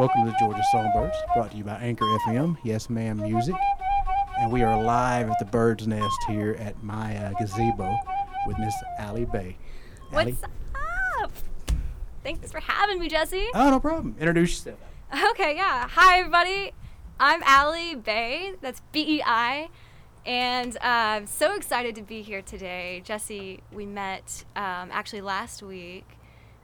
Welcome to Georgia Songbirds, brought to you by Anchor FM, Yes Ma'am Music. And we are live at the Bird's Nest here at my uh, gazebo with Miss Alley Bei. Alley? What's up? Thanks for having me, Jesse. Oh, no problem. Introduce yourself. Okay, yeah. Hi, everybody. I'm Alley Bei. That's B E I. And uh, I'm so excited to be here today. Jesse, we met um, actually last week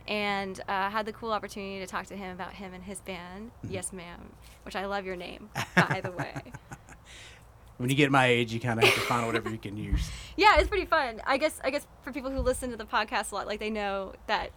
and uh, had the cool opportunity to talk to him about him and his band, Mm-hmm. Yes Ma'am, which I love your name, by the way. When you get my age, you kind of have to find whatever you can use. Yeah, it's pretty fun. I guess I guess for people who listen to the podcast a lot, like they know that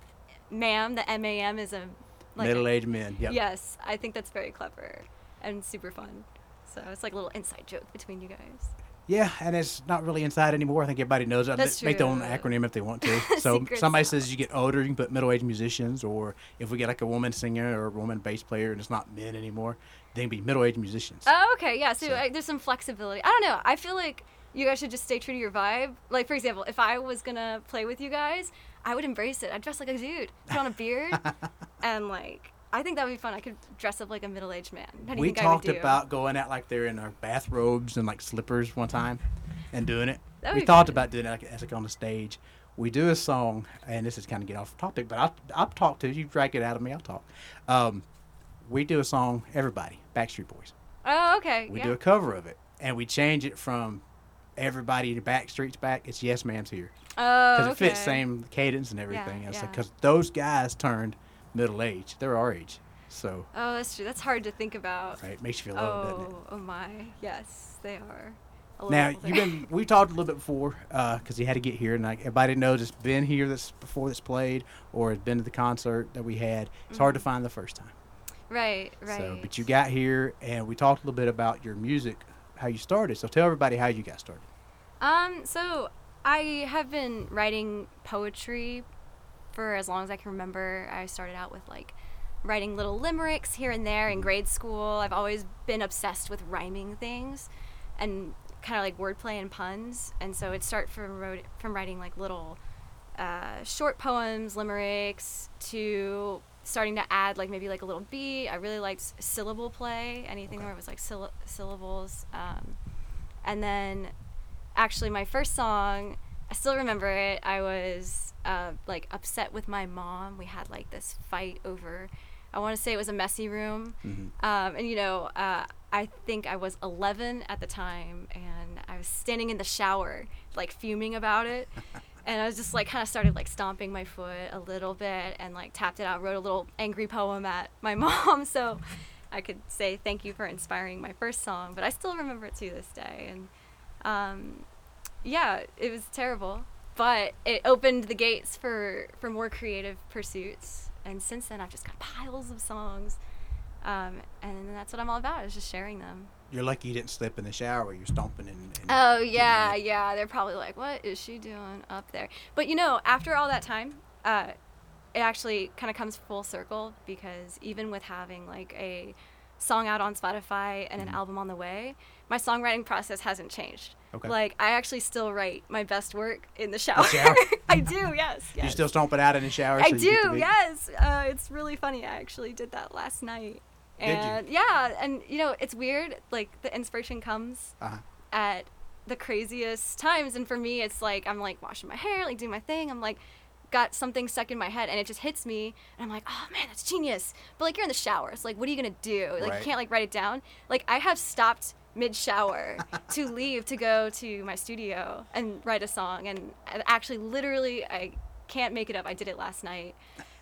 ma'am, the M A M is a like Middle-aged men. Yep. Yes, I think that's very clever and super fun. So it's like a little inside joke between you guys. Yeah, and it's not really inside anymore. I think everybody knows that. That's Make their own acronym if they want to. So somebody sauce. says you get older, you can put middle-aged musicians, or if we get like a woman singer or a woman bass player, and it's not men anymore, they can be middle-aged musicians. Oh, okay, yeah. So, So- I, there's some flexibility. I don't know. I feel like you guys should just stay true to your vibe. Like for example, if I was gonna play with you guys, I would embrace it. I'd dress like a dude, put on a beard, and like I think that would be fun. I could dress up like a middle-aged man. How do you we think talked I would do? about going out like they're in our bathrobes and like slippers one time and doing it. That we fun. about doing it like, as like on the stage. We do a song, and this is kind of get off topic, but I'll, I'll talk to you. You drag it out of me, I'll talk. Um, we do a song, Everybody, Backstreet Boys. Oh, okay. We yeah. do a cover of it, and we change it from Everybody to Backstreet's back. It's Yes Man's here. Oh, Because okay. it fits same cadence and everything. yeah. Because those guys turned middle age. They're our age. So, Oh, that's true. That's hard to think about. right, makes you feel old, doesn't it? Oh, oh my. Yes, they are. Now little you've been we talked a little bit before because he had to get here, and like everybody knows it's been here that's before this played or has been to the concert that we had. It's hard to find the first time. right, right. So, but you got here, and we talked a little bit about your music, how you started. So tell everybody how you got started. Um, so I have been writing poetry for as long as I can remember. I started out with like writing little limericks here and there in grade school. I've always been obsessed with rhyming things and kind of like wordplay and puns. And so it started from wrote, from writing like little uh, short poems, limericks, to starting to add like maybe like a little beat. I really liked syllable play, anything Okay. where it was like sylla- syllables. Um, and then actually my first song i still remember it. I was uh, like upset with my mom. We had like this fight over i want to say it was a messy room. Mhm. um, and you know uh, i think i was 11 at the time and i was standing in the shower like fuming about it. And i was just like kind of started like stomping my foot a little bit and like tapped it out wrote a little angry poem at my mom so i could say thank you for inspiring my first song. But i still remember it to this day. And um, yeah, it was terrible, but it opened the gates for for more creative pursuits. And since then, I've just got piles of songs, um, and that's what I'm all about is just sharing them. You're lucky you didn't slip in the shower. You're stomping and. and Oh yeah, yeah. They're probably like, "What is she doing up there?" But you know, after all that time, uh, it actually kind of comes full circle because even with having like a song out on Spotify and an Mhm. album on the way, my songwriting process hasn't changed. Okay. Like I actually still write my best work in the shower. shower? I do, yes. yes. You still stomp it out in the shower. I so you get to do, be- yes. Uh, it's really funny. I actually did that last night. Did you? Yeah, and you know, it's weird. Like the inspiration comes Uh-huh. at the craziest times, and for me, it's like I'm like washing my hair, like doing my thing. I'm like got something stuck in my head, and it just hits me, and I'm like, oh man, that's genius. But like you're in the shower, so like, what are you gonna do? Like Right. you can't like write it down. Like I have stopped mid shower to leave to go to my studio and write a song, and actually, literally, I can't make it up. I did it last night,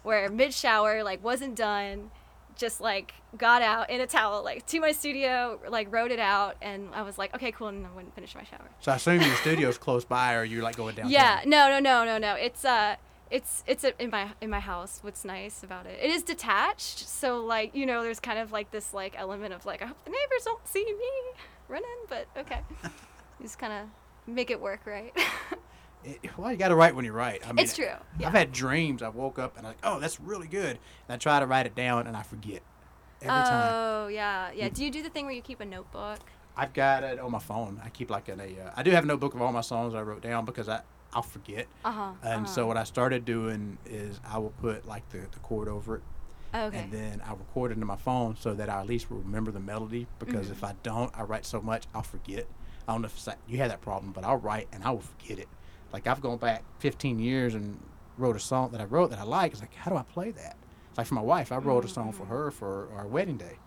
where mid shower like wasn't done just like got out in a towel like to my studio like wrote it out and i was like okay cool and i wouldn't finish my shower So I assume your studio's close by, or you're like going down. yeah no no no no no it's uh it's it's a, in my in my house what's nice about it it is detached so like you know there's kind of like this like element of like i hope the neighbors don't see me running but okay just kind of make it work right It, well, you got to write when you write. I mean, it's true yeah. I've had dreams. I woke up and I'm like, oh, that's really good. And I try to write it down and I forget every time. oh yeah yeah do you do the thing where you keep a notebook I've got it on my phone. I keep like in a. Uh, I do have a notebook of all my songs I wrote down because I I'll forget. uh-huh And uh-huh. so what I started doing is I will put like the, the chord over it, Oh, okay. And then I record it in my phone so that I at least remember the melody. Because if Mm-hmm. I don't, I write so much I'll forget. I don't know if that, you have that problem, but I'll write and I will forget it. Like I've gone back 15 years and wrote a song that I wrote that I like. It's like how do I play that? It's Like for my wife, I wrote a song for her for our wedding day,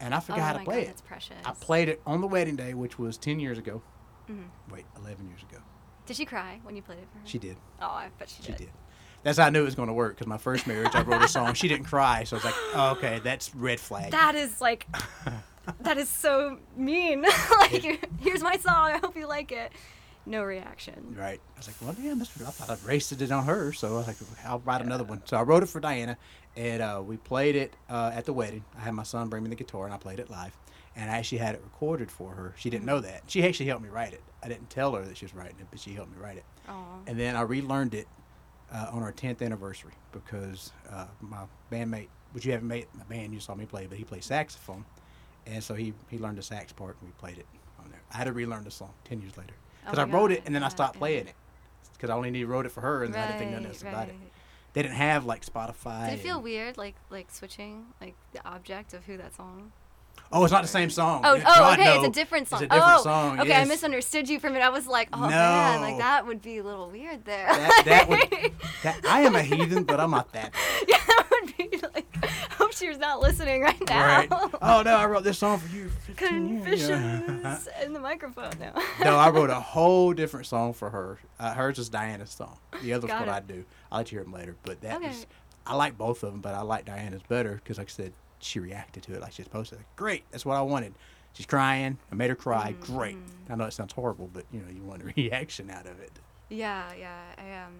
and I Mm-hmm. oh forgot how to play God, it. that's precious. I played it on the wedding day, which was 10 years ago. Mhm. Wait, 11 years ago. Did she cry when you played it for her? She did. Oh, I bet she, She did. She did. That's how I knew it was going to work because my first marriage, I wrote a song. She didn't cry, so I was like, oh, okay, that's red flag. That is like, that is so mean. like, here's my song. I hope you like it. No reaction. Right. I was like, well, damn, this, I thought I'd wasted it on her. So I was like, I'll write another one. So I wrote it for Diana, and uh, we played it uh, at the wedding. I had my son bring me the guitar, and I played it live. And I actually had it recorded for her. She didn't know that. She actually helped me write it. I didn't tell her that she was writing it, but she helped me write it. Oh. And then I relearned it uh, on our 10th anniversary because uh, my bandmate, which you haven't made my band, you saw me play, but he plays saxophone. And so he, he learned the sax part, and we played it on there. I had to relearn the song 10 years later. Because Oh I wrote God, it, and then I stopped yeah. playing it. Because I only need wrote it for her, and then I didn't think nothing else about it. They didn't have like Spotify. Did it feel weird, like like switching, like the object of who that song? Oh, it's not the same song. Oh, oh, okay, no. it's a different song. It's a different oh, song. okay, I misunderstood you for a minute. I was like, oh man, like that would be a little weird there. That, that would. That, I am a heathen, but I'm not that. yeah, that would be like. Hope she's not listening right now. Right. Oh no, I wrote this song for you. 15 Confessions in the microphone now. no, I wrote a whole different song for her. Uh, hers is Diana's song. The other's Got what it. I do. I'll let you hear them later. But that Okay. was, I like both of them, but I like Diana's better because, like I said, she reacted to it like she's supposed to. Like, Great, that's what I wanted. She's crying. I made her cry. Great. Mm-hmm. I know it sounds horrible, but you know you want a reaction out of it. Yeah, yeah. I um,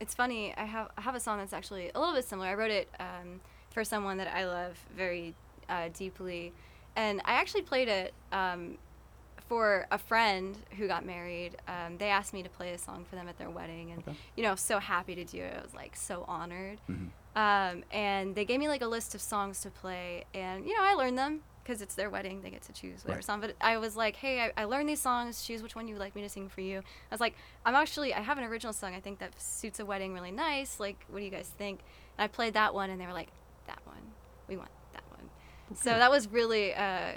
it's funny. I have I have a song that's actually a little bit similar. I wrote it um, for someone that I love very uh, deeply, and I actually played it um, for a friend who got married. Um, they asked me to play a song for them at their wedding, and Okay. you know, so happy to do it. I was like so honored. Mhm. Um, and they gave me like a list of songs to play, and you know, I learned them because it's their wedding. They get to choose whatever Right. song. But I was like, hey, I, I learned these songs. Choose which one you would like me to sing for you. I was like, I'm actually, I have an original song. I think that suits a wedding really nice. Like, what do you guys think? And I played that one, and they were like, that one. We want that one. So that was really, uh,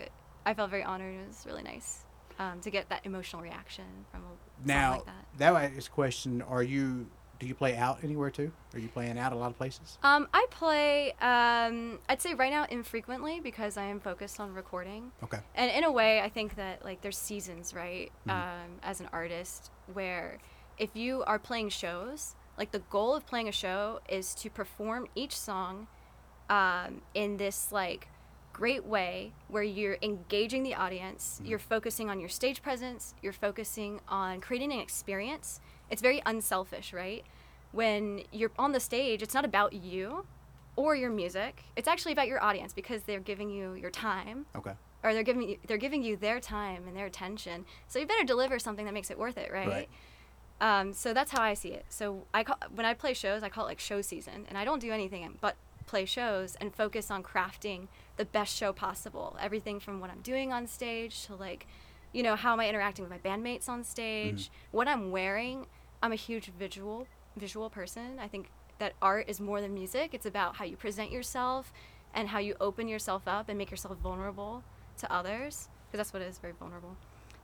I felt very honored. It was really nice um, to get that emotional reaction from a Now song like that. that way a question: Are you? Do you play out anywhere too? Are you playing out a lot of places? Um, I play, um, I'd say right now infrequently because I am focused on recording. Okay. And in a way, I think that like there's seasons, right? Mhm. Um, as an artist, where if you are playing shows, like the goal of playing a show is to perform each song um, in this like great way where you're engaging the audience, Mhm. you're focusing on your stage presence, you're focusing on creating an experience. It's very unselfish, right? When you're on the stage, it's not about you or your music. It's actually about your audience because they're giving you your time Okay. or they're giving you they're giving you their time and their attention. So you better deliver something that makes it worth it, right? Right. Um, so that's how I see it. So I call when I play shows, I call it like show season, and I don't do anything but play shows and focus on crafting the best show possible. Everything from what I'm doing on stage to like, you know, how am I interacting with my bandmates on stage, what I'm wearing. I'm a huge visual visual person. I think that art is more than music. It's about how you present yourself and how you open yourself up and make yourself vulnerable to others because that's what it is very vulnerable.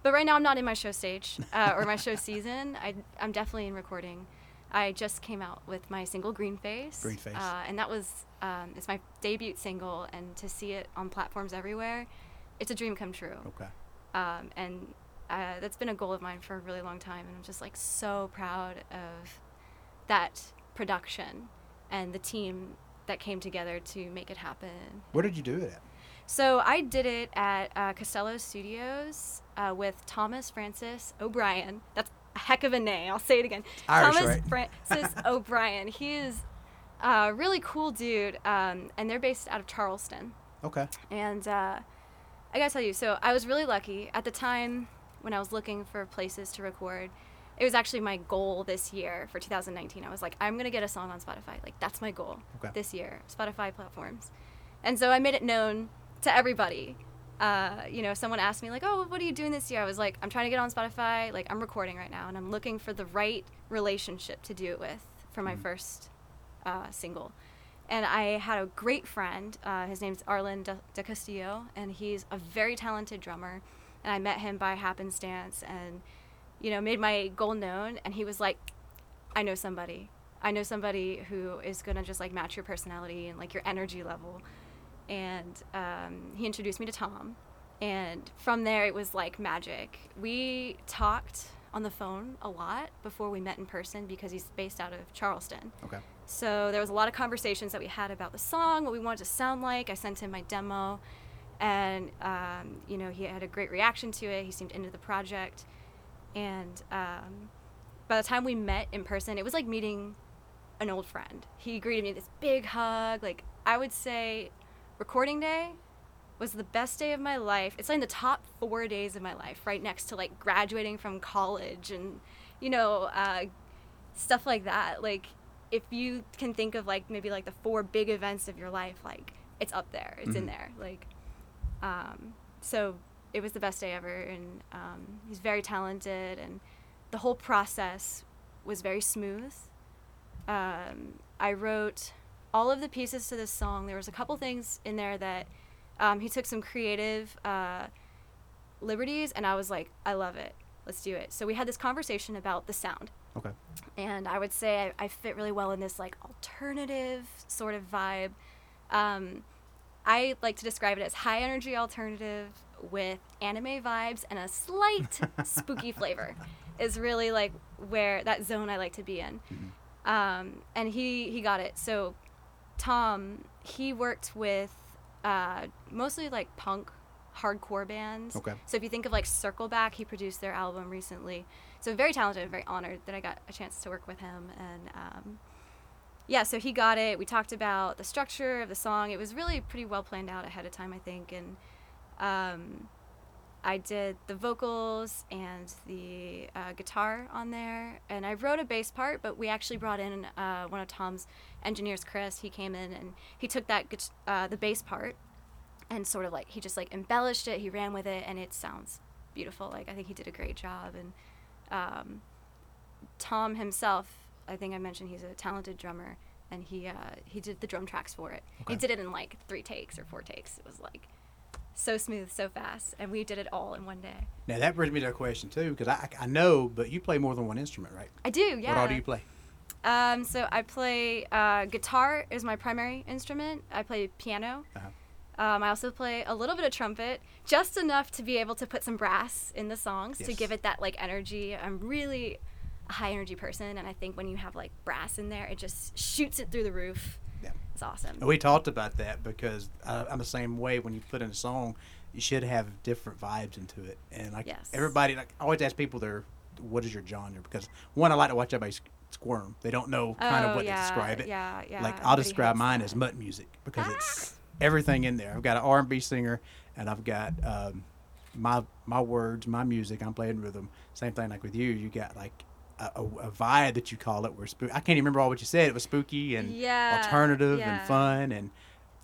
But right now I'm not in my show stage uh, or my show season. I, I'm definitely in recording. I just came out with my single Green Face. Green Face. Uh, and that was um, it's my debut single, and to see it on platforms everywhere, it's a dream come true. Okay. Um, and uh, that's been a goal of mine for a really long time, and I'm just like so proud of that production and the team that came together to make it happen. Where did you do it at? So I did it at uh, Costello Studios uh, with Thomas Francis O'Brien. That's a heck of a name. I'll say it again. Irish, Thomas right? Francis O'Brien. He is a really cool dude, um, and they're based out of Charleston. Okay. And uh, I gotta tell you, so I was really lucky at the time when I was looking for places to record. It was actually my goal this year for 2019. I was like, I'm gonna get a song on Spotify. Like that's my goal Okay. this year, Spotify platforms. And so I made it known to everybody. Uh, you know, someone asked me like, "Oh, what are you doing this year?" I was like, "I'm trying to get on Spotify. Like, I'm recording right now, and I'm looking for the right relationship to do it with for my Mhm. first uh, single." and I had a great friend. Uh, his name's Arlen de, de Castillo, and he's a very talented drummer. And I met him by happenstance, and you know, made my goal known. And he was like, "I know somebody. I know somebody who is gonna just like match your personality and like your energy level." And um, he introduced me to Tom, and from there it was like magic. We talked on the phone a lot before we met in person because he's based out of Charleston. Okay. So there was a lot of conversations that we had about the song, what we wanted to sound like. I sent him my demo, and um, you know he had a great reaction to it. He seemed into the project, and um, by the time we met in person, it was like meeting an old friend. He greeted me with this big hug. Like I would say, recording day was the best day of my life. It's like in the top four days of my life, right next to like graduating from college and you know uh, stuff like that. Like if you can think of like maybe like the four big events of your life, like it's up there, it's in Mhm. there. Like, um, so it was the best day ever, and um, he's very talented, and the whole process was very smooth. Um, I wrote all of the pieces to this song. There was a couple things in there that um, he took some creative uh, liberties, and I was like, I love it. Let's do it. So we had this conversation about the sound Okay. and I would say I, I fit really well in this like alternative sort of vibe. Um, I like to describe it as high energy alternative with anime vibes and a slight spooky flavor is really like where that zone I like to be in. Um, and he he got it. So Tom he worked with uh, mostly like punk hardcore bands. Okay. So if you think of like Circleback, he produced their album recently. So very talented, very honored that I got a chance to work with him. And um, yeah, so he got it. We talked about the structure of the song. It was really pretty well planned out ahead of time, I think. And um, I did the vocals and the uh, guitar on there, and I wrote a bass part. But we actually brought in uh, one of Tom's engineers, Chris. He came in and he took that uh, the bass part and sort of like he just like embellished it. He ran with it, and it sounds beautiful. Like I think he did a great job. And um, Tom himself, I think I mentioned he's a talented drummer, and he uh, he did the drum tracks for it. He did it in like three takes or four takes. It was like so smooth, so fast, and we did it all in one day. Now that brings me to a question too, because I, I know, but you play more than one instrument, right? I do, yeah. What all do you play? Um, so I play uh, guitar is my primary instrument. I play piano. Uh-huh. Um, I also play a little bit of trumpet, just enough to be able to put some brass in the songs to give it that like energy. I'm really high energy person, and I think when you have like brass in there, it just shoots it through the roof. Yeah. It's awesome. And we talked about that because I, I'm the same way. When you put in a song, you should have different vibes into it, and like Yes. everybody, like I always ask people, their what is your genre? Because one, I like to watch everybody squirm. They don't know kind oh, of what yeah, to describe it. Yeah, yeah. like I'll everybody describe mine that. as mutt music because it's everything in there. I've got an R&B singer, and I've got um, my my words, my music. I'm playing rhythm. Same thing like with you. You got like a, a, a vibe that you call it. Where spook. I can't even remember all what you said. It was spooky and Yeah, alternative yeah. and fun and.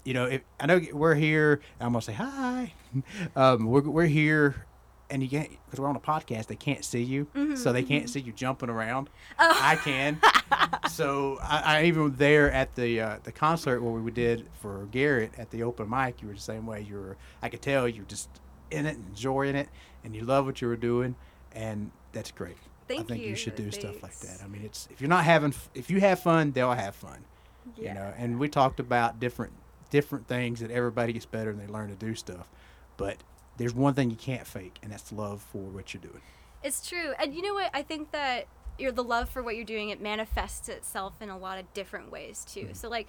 You know, if I know we're here, I'm gonna say hi. Um, we're, we're here, and you can't because we're on a podcast. They can't see you, so they can't see you jumping around. Mm-hmm, Oh. I can. so I, I even there at the uh, the concert where we did for Garrett at the open mic, you were the same way. You were. I could tell you were just in it, and enjoying it, and you love what you were doing, and that's great. I think you, you. should do stuff like that. I mean, it's if you're not having, if you have fun, they'll have fun. Yeah. You know, and we talked about different different things that everybody gets better and they learn to do stuff, but there's one thing you can't fake, and that's love for what you're doing. It's true. And you know what? I think that you're the love for what you're doing, it manifests itself in a lot of different ways too. Mm-hmm. So like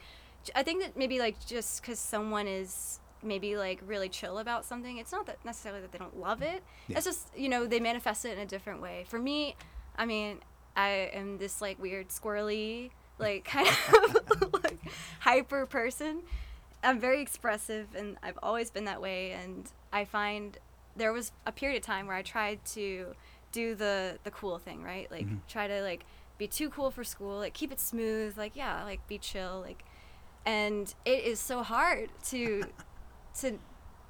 I think that maybe like just cuz someone is maybe like really chill about something, it's not that necessarily that they don't love it. Yeah. It's just, you know, they manifest it in a different way. For me, I mean, I am this like weird squirrely like kind of like hyper person. I'm very expressive and I've always been that way and I find there was a period of time where I tried to do the the cool thing, right? Like Mhm. try to like be too cool for school, like keep it smooth, like yeah, like be chill, like and it is so hard to to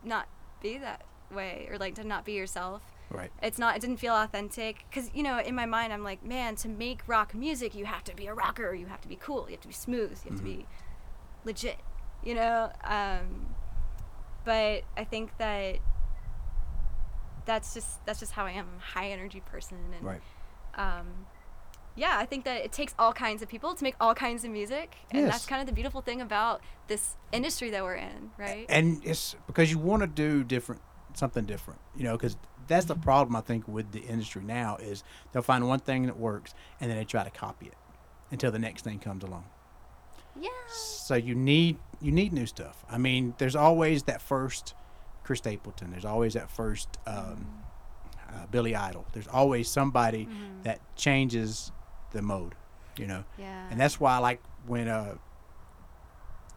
not be that way or like to not be yourself. Right. It's not it didn't feel authentic cuz you know, in my mind I'm like, man, to make rock music, you have to be a rocker, you have to be cool, you have to be smooth, you have to be legit, you know. Um, but I think that that's just that's just how I am. I'm a high energy person, and Right. um, yeah, I think that it takes all kinds of people to make all kinds of music, and Yes. that's kind of the beautiful thing about this industry that we're in, right? and it's because you want to do different something different you know because that's the problem i think with the industry now is they'll find one thing that works and then they try to copy it until the next thing comes along yeah, so you need you need new stuff i mean there's always that first chris stapleton there's always that first um, uh, billy idol there's always somebody Mhm. that changes the mode you know yeah, and that's why I like when uh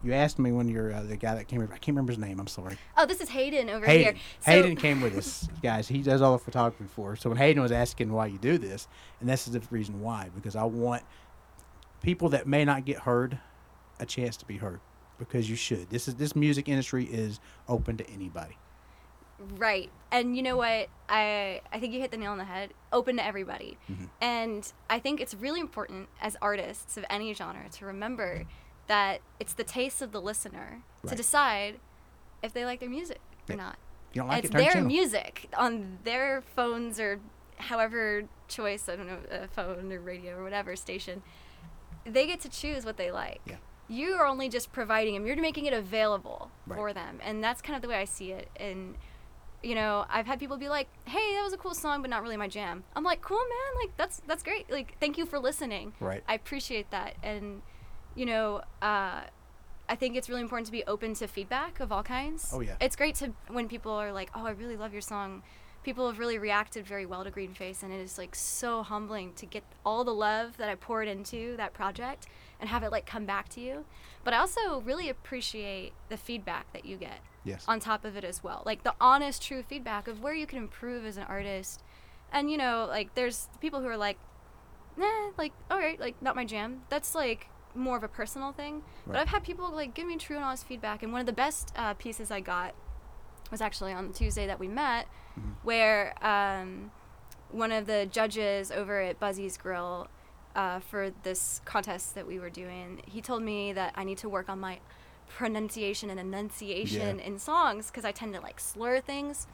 you asked me when you're uh, the guy that came. I can't remember his name. I'm sorry. oh, this is Hayden over Hayden. here. So, Hayden came with us, guys. He does all the photography for us. So when Hayden was asking why you do this, and this is the reason why, because I want people that may not get heard a chance to be heard, because you should. This is this music industry is open to anybody. Right. And you know what? I I think you hit the nail on the head. Open to everybody. Mhm. And I think it's really important as artists of any genre to remember that it's the taste of the listener to decide if they like their music or not. You don't like it's it, their channel. music on their phones or however choice, I don't know, a phone or radio or whatever station. They get to choose what they like. Yeah. You are only just providing them. You're making it available Right. for them. And that's kind of the way I see it. And you know, I've had people be like, "Hey, that was a cool song, but not really my jam." I'm like, "Cool, man. Like that's that's great. Like thank you for listening. Right. I appreciate that." And you know, uh, I think it's really important to be open to feedback of all kinds. Oh, yeah. It's great to when people are like, "Oh, I really love your song." People have really reacted very well to Green Face, and it is like so humbling to get all the love that I poured into that project and have it like come back to you. But I also really appreciate the feedback that you get Yes. on top of it as well. Like the honest, true feedback of where you can improve as an artist. And you know, like there's people who are like, nah, like all right, like not my jam. That's like more of a personal thing. But I've had people like give me true and honest feedback. And one of the best uh, pieces I got was actually on Tuesday that we met, Mhm. where um, one of the judges over at Buzzy's Grill. Uh, for this contest that we were doing, he told me that I need to work on my pronunciation and enunciation in songs because I tend to like slur things,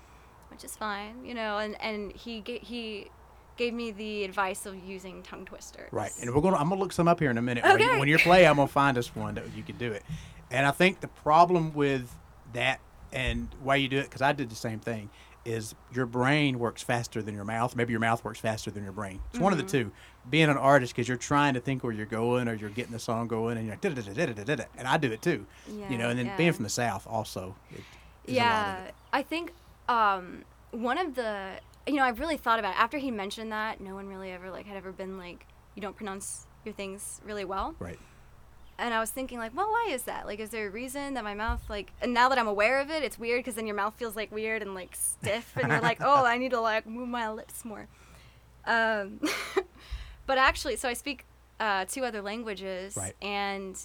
which is fine, you know. And and he ga- he gave me the advice of using tongue twisters. Right, and we're gonna. I'm gonna look some up here in a minute. When you- Okay. When you play, I'm gonna find us one that you can do it. And I think the problem with that and why you do it, because I did the same thing, is your brain works faster than your mouth. Maybe your mouth works faster than your brain. It's one of the Mm-hmm. two. Being an artist, because you're trying to think where you're going, or you're getting the song going, and you're like, "Da-da-da-da-da-da-da," and I do it too. Yeah, you know, and then yeah. being from the south, also. It, is a lot of Yeah. I think um, one of the you know I've really thought about it. after he mentioned that no one really ever like had ever been like you don't pronounce your things really well. Right. And I was thinking like, well, why is that? Like, is there a reason that my mouth like? And now that I'm aware of it, it's weird because then your mouth feels like weird and like stiff, and you're like, oh, I need to like move my lips more. Um, but actually, so I speak uh, two other languages, Right. and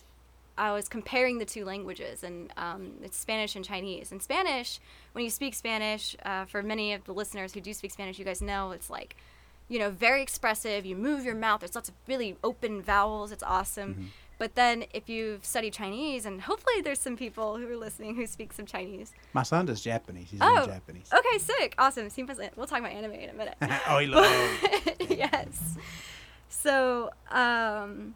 I was comparing the two languages, and um, it's Spanish and Chinese. And Spanish, when you speak Spanish, uh, for many of the listeners who do speak Spanish, you guys know it's like, you know, very expressive. You move your mouth. There's lots of really open vowels. It's awesome. Mm-hmm. But then if you've studied Chinese, and hopefully there's some people who are listening who speak some Chinese. My son does Japanese. He's Oh, in Japanese. Okay, sick, awesome. We'll talk about anime in a minute. oh, he loves. yes. So, um,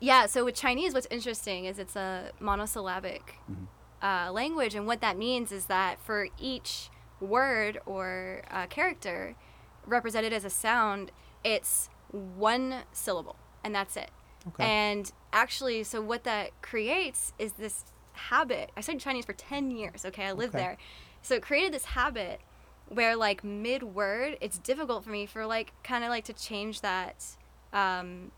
yeah. So with Chinese, what's interesting is it's a monosyllabic Mhm. uh, language, and what that means is that for each word or uh, character represented as a sound, it's one syllable, and that's it. Okay. And actually, so what that creates is this habit. I studied Chinese for 10 years, okay? I lived Okay. there. So it created this habit where, like, mid word, it's difficult for me for, like, kind of like to change that, um,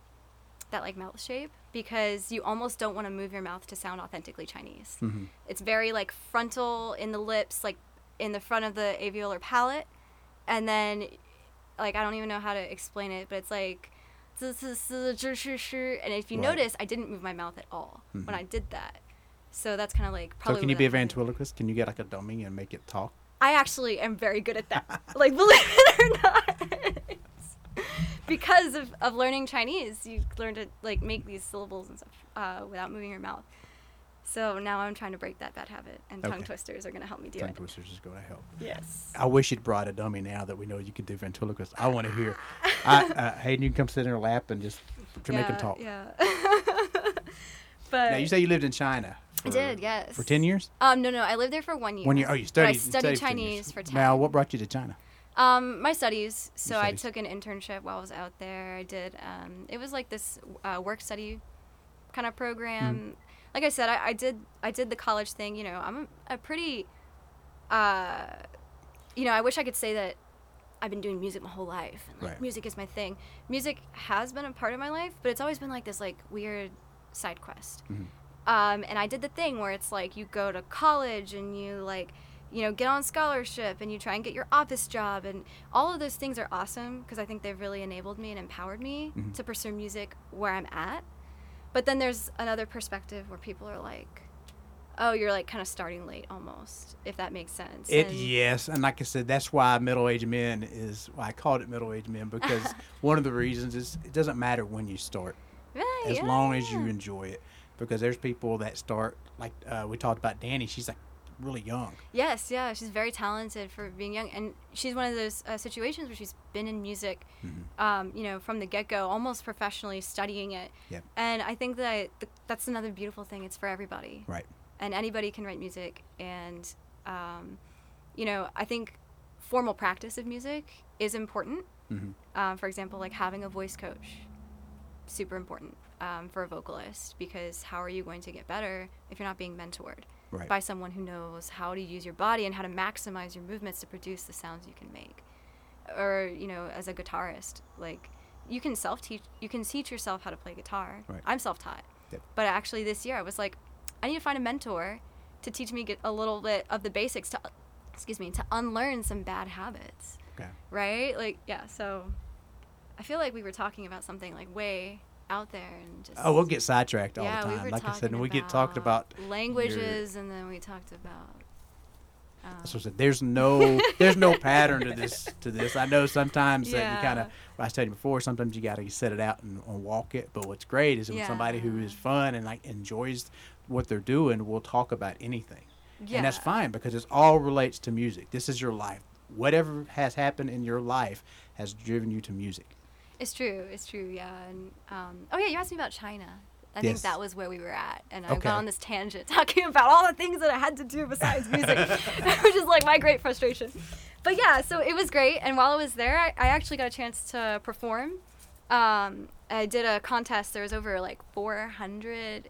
that, like, mouth shape because you almost don't want to move your mouth to sound authentically Chinese. Mhm. It's very, like, frontal in the lips, like, in the front of the alveolar palate. And then, like, I don't even know how to explain it, but it's like, and if you Right. notice, I didn't move my mouth at all Mhm. when I did that. So that's kind of like So can you be a that comes in. ventriloquist? Can you get like a dummy and make it talk? I actually am very good at that. like, believe it or not. Because of, of learning Chinese, you learn to like make these syllables and stuff uh, without moving your mouth. So now I'm trying to break that bad habit, and tongue twisters are going to help me do Tongue it. twisters is going to help. Yes. I wish you'd brought a dummy now that we know you can do ventriloquist. I want to hear. I, uh, Hayden, you can come sit in her lap and just to make him talk. Yeah. but Now you say you lived in China. I did, yes. For ten years. Um, no, no, I lived there for one year. One year. Oh, you But studied. I you studied for 10 years. Chinese for ten. Now, what brought you to China? Um, my studies. So I took an internship while I was out there. I did. Um, it was like this uh, work study kind of program. Mm-hmm. Like I said, I, I did. I did the college thing. You know, I'm a, a pretty. Uh, you know, I wish I could say that I've been doing music my whole life and like Right. music is my thing. Music has been a part of my life, but it's always been like this like weird side quest. Mhm. Um, and I did the thing where it's like you go to college and you like, you know, get on scholarship and you try and get your office job and all of those things are awesome because I think they've really enabled me and empowered me Mhm. to pursue music where I'm at. But then there's another perspective where people are like, "Oh, you're like kind of starting late almost," if that makes sense. It And- yes, and like I said, that's why middle-aged men is. Why I called it middle-aged men because one of the reasons is it doesn't matter when you start, Right, as yeah, long as you enjoy it. Because there's people that start like uh, we talked about Danny. She's like really young. Yes, yeah, she's very talented for being young, and she's one of those uh, situations where she's been in music, Mhm. um, you know, from the get go, almost professionally studying it. Yep. And I think that th- that's another beautiful thing. It's for everybody, Right. and anybody can write music. And, um, you know, I think formal practice of music is important. hmm Um, for example, like having a voice coach, super important um, for a vocalist because how are you going to get better if you're not being mentored? Right. by someone who knows how to use your body and how to maximize your movements to produce the sounds you can make or you know as a guitarist like you can self teach you can teach yourself how to play guitar Right. i'm self taught Yep. but actually this year i was like i need to find a mentor to teach me get a little bit of the basics to excuse me to unlearn some bad habits Okay. right like yeah so i feel like we were talking about something like way out there and just Oh, we'll get sidetracked all yeah, the time. were like I said, and we get talked about. languages, and then we talked about. Um, That's what I said. There's no, there's no pattern to this. To this, I know sometimes that you kind Yeah. of. Well, I said before, sometimes you got to set it out and, and walk it. But what's great is when somebody who is fun and like enjoys what they're doing will talk about anything, and that's fine because it all relates to music. This is your life. Whatever has happened in your life has driven you to music. It's true. It's true. Yeah. And um, oh yeah, you asked me about China. I Yes. think that was where we were at, and I Okay. got on this tangent talking about all the things that I had to do besides music, which is like my great frustration. But yeah, so it was great, and while I was there, I, I actually got a chance to perform. Um, I did a contest. There was over like 400,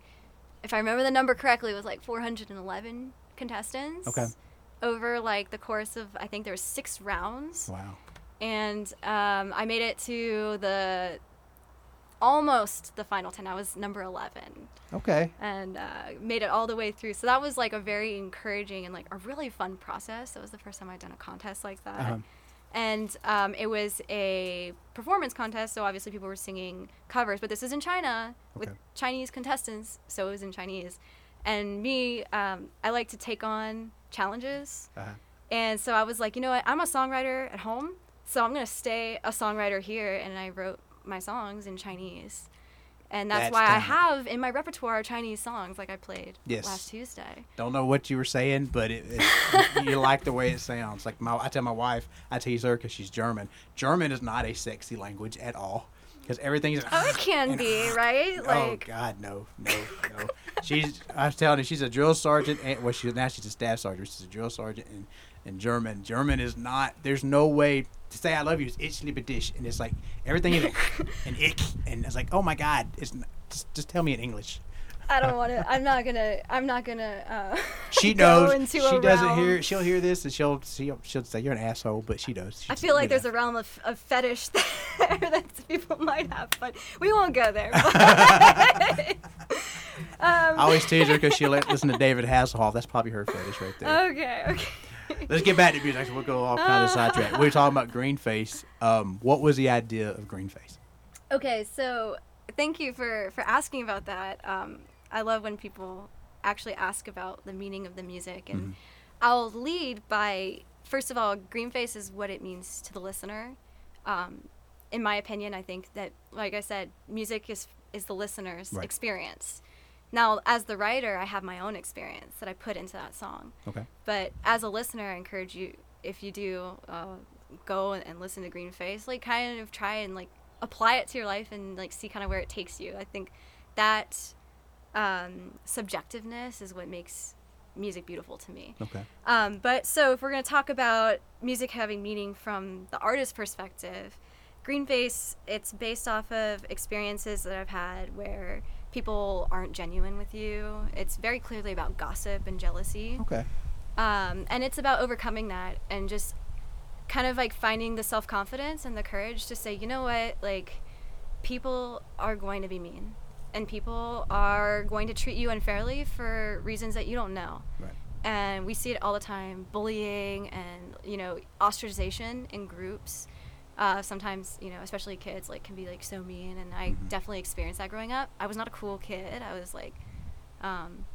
if I remember the number correctly, it was like 411 contestants. Okay. Over like the course of, I think there was six rounds Wow. And um, I made it to the almost the final 10. I was number 11 Okay. and uh, made it all the way through. So that was like a very encouraging and like a really fun process. That was the first time I'd done a contest like that. Uh-huh. And um, it was a performance contest, so obviously people were singing covers, but this is in China with Chinese contestants, so it was in Chinese. And me, um, I like to take on challenges. Uh-huh. And so I was like, you know what? I'm a songwriter at home, so I'm gonna stay a songwriter here. And I wrote my songs in Chinese, and that's, That's why I have in my repertoire Chinese songs like I played Yes. last Tuesday. Don't know what you were saying, but it, it, you like the way it sounds. Like my, I tell my wife, I tease her because she's German. German is not a sexy language at all, because everything is. Oh, it can and- be right, oh God, no, no, no. she's. I was telling you, she's a drill sergeant, and well, she now she's a staff sergeant. She's a drill sergeant in, in German. German is not. There's no way to say I love you. It's ich liebe dich, and it's like everything is an ick, and it's like, oh my God, it's just, just tell me in English. I don't want to. I'm not gonna. I'm not gonna. Uh, She knows. She doesn't realm. hear. She'll hear this, and she'll she'll, she'll say you're an asshole, but she does. I feel like there's a realm of, of fetish there that people might have, but we won't go there. um, I always tease her because she'll listen to David Hasselhoff. That's probably her fetish right there. okay, okay. Let's get back to music. We'll go all kind of sidetrack. We were talking about Greenface. Um, what was the idea of Greenface? Okay, so thank you for for asking about that. Um, I love when people actually ask about the meaning of the music, and Mhm. I'll lead by first of all, Greenface is what it means to the listener. Um, in my opinion, I think that, like I said, music is is the listener's Right. experience. Now, as the writer, I have my own experience that I put into that song. Okay. But as a listener, I encourage you, if you do, uh, go and listen to Green Face, like kind of try and like apply it to your life and like see kind of where it takes you. I think that um, subjectiveness is what makes music beautiful to me. Okay. Um, but so if we're going to talk about music having meaning from the artist's perspective, Green Face, it's based off of experiences that I've had where people aren't genuine with you. It's very clearly about gossip and jealousy. Okay. Um, and it's about overcoming that and just kind of like finding the self confidence and the courage to say, you know what, like people are going to be mean and people are going to treat you unfairly for reasons that you don't know. Right. And we see it all the time bullying and, you know, ostracization in groups. Uh, sometimes, you know, especially kids, like, can be like so mean. And I Mhm. definitely experienced that growing up. I was not a cool kid. I was like, um,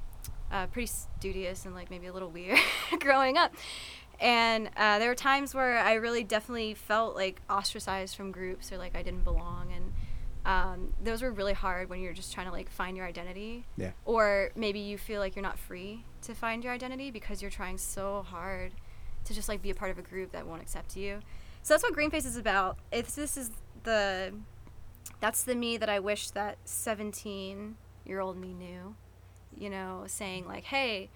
uh, pretty studious and like maybe a little weird growing up. And uh, there were times where I really definitely felt like ostracized from groups or like I didn't belong. And um, those were really hard when you're just trying to like find your identity. Yeah. Or maybe you feel like you're not free to find your identity because you're trying so hard to just like be a part of a group that won't accept you. So that's what Green Face is about. If this is the that's the me that I wish that 17 year old me knew, you know, saying like, hey,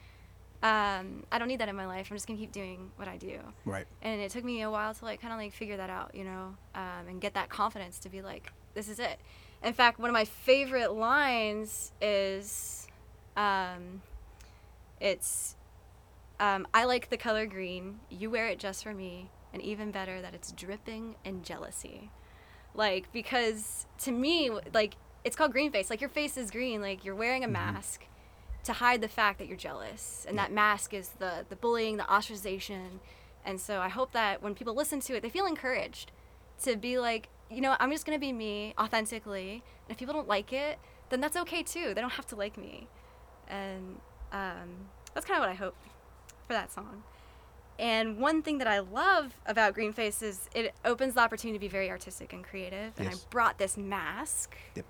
um, I don't need that in my life. I'm just gonna keep doing what I do. Right. And it took me a while to like kind of like figure that out, you know, um, and get that confidence to be like, this is it. In fact, one of my favorite lines is, um, it's, um, I like the color green. You wear it just for me, and even better that it's dripping in jealousy. Like because to me, like it's called green face. Like your face is green. Like you're wearing a Mhm. mask to hide the fact that you're jealous, and Yeah. that mask is the the bullying, the ostracization. And so I hope that when people listen to it, they feel encouraged to be like, you know, I'm just gonna be me authentically. And if people don't like it, then that's okay too. They don't have to like me. And um, that's kind of what I hope for that song. And one thing that I love about Green Face is it opens the opportunity to be very artistic and creative. And I brought this mask. Yep.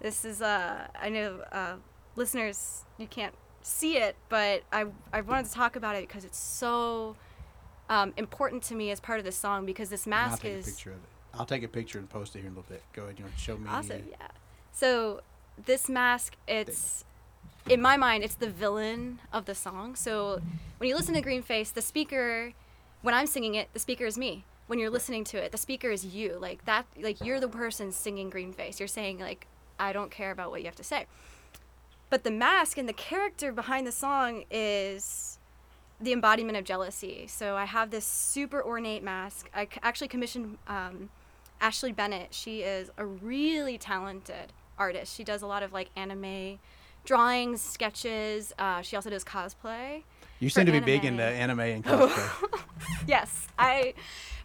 This is uh, I know uh, listeners you can't see it, but I I wanted to talk about it because it's so um, important to me as part of this song because this mask take is a picture of it. I'll take a picture and post it here in a little bit. Go ahead. You want to show me? Awesome, yeah. So this mask, it's in my mind, it's the villain of the song. So when you listen to Green Face, the speaker, when I'm singing it, the speaker is me. When you're listening to it, the speaker is you. Like that, like you're the person singing Green Face. You're saying like, I don't care about what you have to say. But the mask and the character behind the song is the embodiment of jealousy. So I have this super ornate mask. I actually commissioned um, Ashley Bennett. She is a really talented artist. She does a lot of like anime drawings, sketches. Uh, she also does cosplay. You seem to be big into anime. anime and cosplay. Yes, I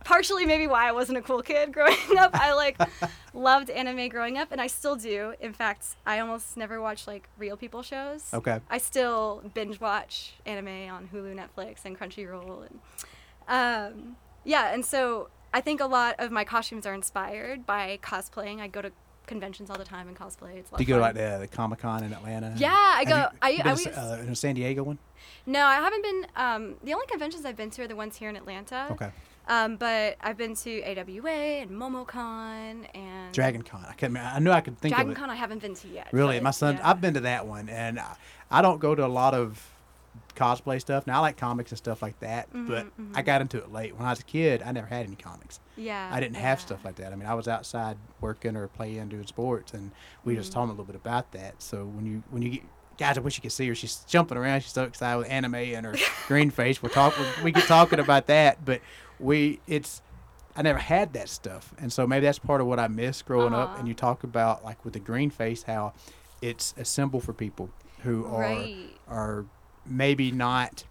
partially maybe why I wasn't a cool kid growing up. I like loved anime growing up, and I still do. In fact, I almost never watch like real people shows. okay. I still binge watch anime on Hulu, Netflix, and Crunchyroll, and um, yeah. And so I think a lot of my costumes are inspired by cosplaying. I go to conventions all the time and cosplay. It's a lot Do you go like the, the Comic Con in Atlanta? Yeah, I go. you- I, you I, was, to, uh, in a San Diego one. no, I haven't been. Um, the only conventions I've been to are the ones here in Atlanta. Okay. Um, but I've been to AWA and MomoCon and Dragon Con. I can't. I knew I could think Dragon of it. Con I haven't been to yet. Really, my son. yeah. I've been to that one, and I, I don't go to a lot of cosplay stuff. Now I like comics and stuff like that, but Mhm, I got into it late. When I was a kid, I never had any comics. yeah, I didn't have stuff like that. I mean, I was outside working or playing, doing sports, and we just Mhm. talked a little bit about that. So when you when you get guys, I wish you could see her. She's jumping around. She's so excited with anime and her green face. We're talking. We get talking about that, but we it's. I never had that stuff, and so maybe that's part of what I miss growing up. Uh-huh. And you talk about like with the green face, how it's a symbol for people who are Right. are maybe not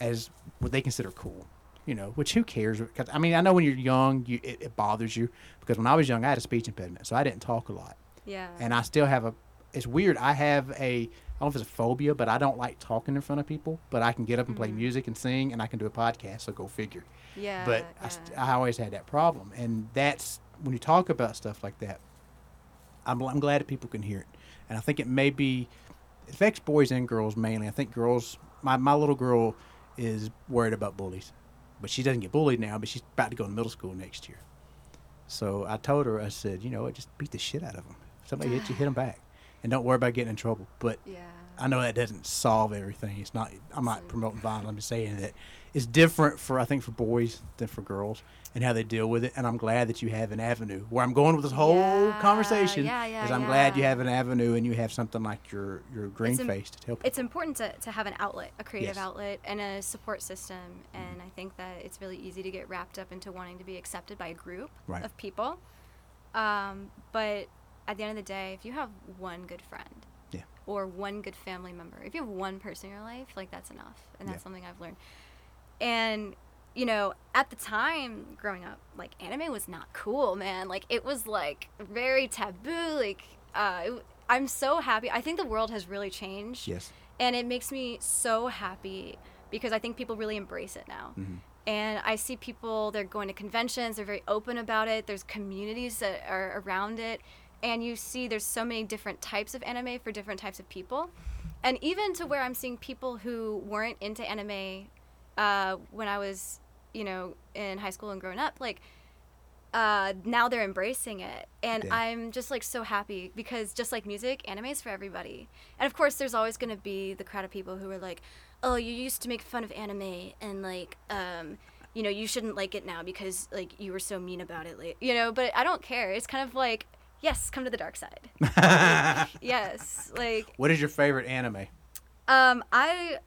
as what they consider cool. You know, which who cares? Because I mean, I know when you're young, you it, it bothers you because when I was young, I had a speech impediment, so I didn't talk a lot, Yeah. and I still have a. It's weird. I have a. I don't know if it's a phobia, but I don't like talking in front of people. But I can get up and play Mhm. music and sing, and I can do a podcast. So go figure. yeah. but I, st- I always had that problem, and that's when you talk about stuff like that. I'm, I'm glad that people can hear it, and I think it may be it affects boys and girls mainly. I think girls. My my little girl is worried about bullies, but she doesn't get bullied now. But she's about to go to middle school next year. So I told her, I said, you know what, just beat the shit out of them. If somebody hits you, hit them back, and don't worry about getting in trouble. But Yeah. I know that doesn't solve everything. It's not. I'm not promoting violence. I'm just saying that it's different for I think for boys than for girls and how they deal with it. And I'm glad that you have an avenue. Where I'm going with this whole Yeah, conversation yeah, yeah, is I'm glad you have an avenue and you have something like your your green im- face to tell people. it's important to, to have an outlet, a creative Yes. outlet, and a support system. And I think that it's really easy to get wrapped up into wanting to be accepted by a group Right. of people. Um, but at the end of the day, if you have one good friend Yeah. or one good family member, if you have one person in your life, like that's enough. And that's something I've learned. And you know, at the time growing up, like anime was not cool, man. Like it was like very taboo. Like uh, it, I'm so happy. I think the world has really changed yes. and it makes me so happy because I think people really embrace it now. Mhm. And I see people they're going to conventions, they're very open about it. There's communities that are around it, and you see there's so many different types of anime for different types of people. And even to where I'm seeing people who weren't into anime uh, when I was, you know, in high school and growing up, like uh, now they're embracing it, and Yeah. I'm just like so happy because just like music, anime is for everybody. And of course, there's always gonna be the crowd of people who are like, "Oh, you used to make fun of anime, and like, um, you know, you shouldn't like it now because like you were so mean about it, like, you know." But I don't care. It's kind of like, yes, come to the dark side. yes, like, what is your favorite anime? um, I,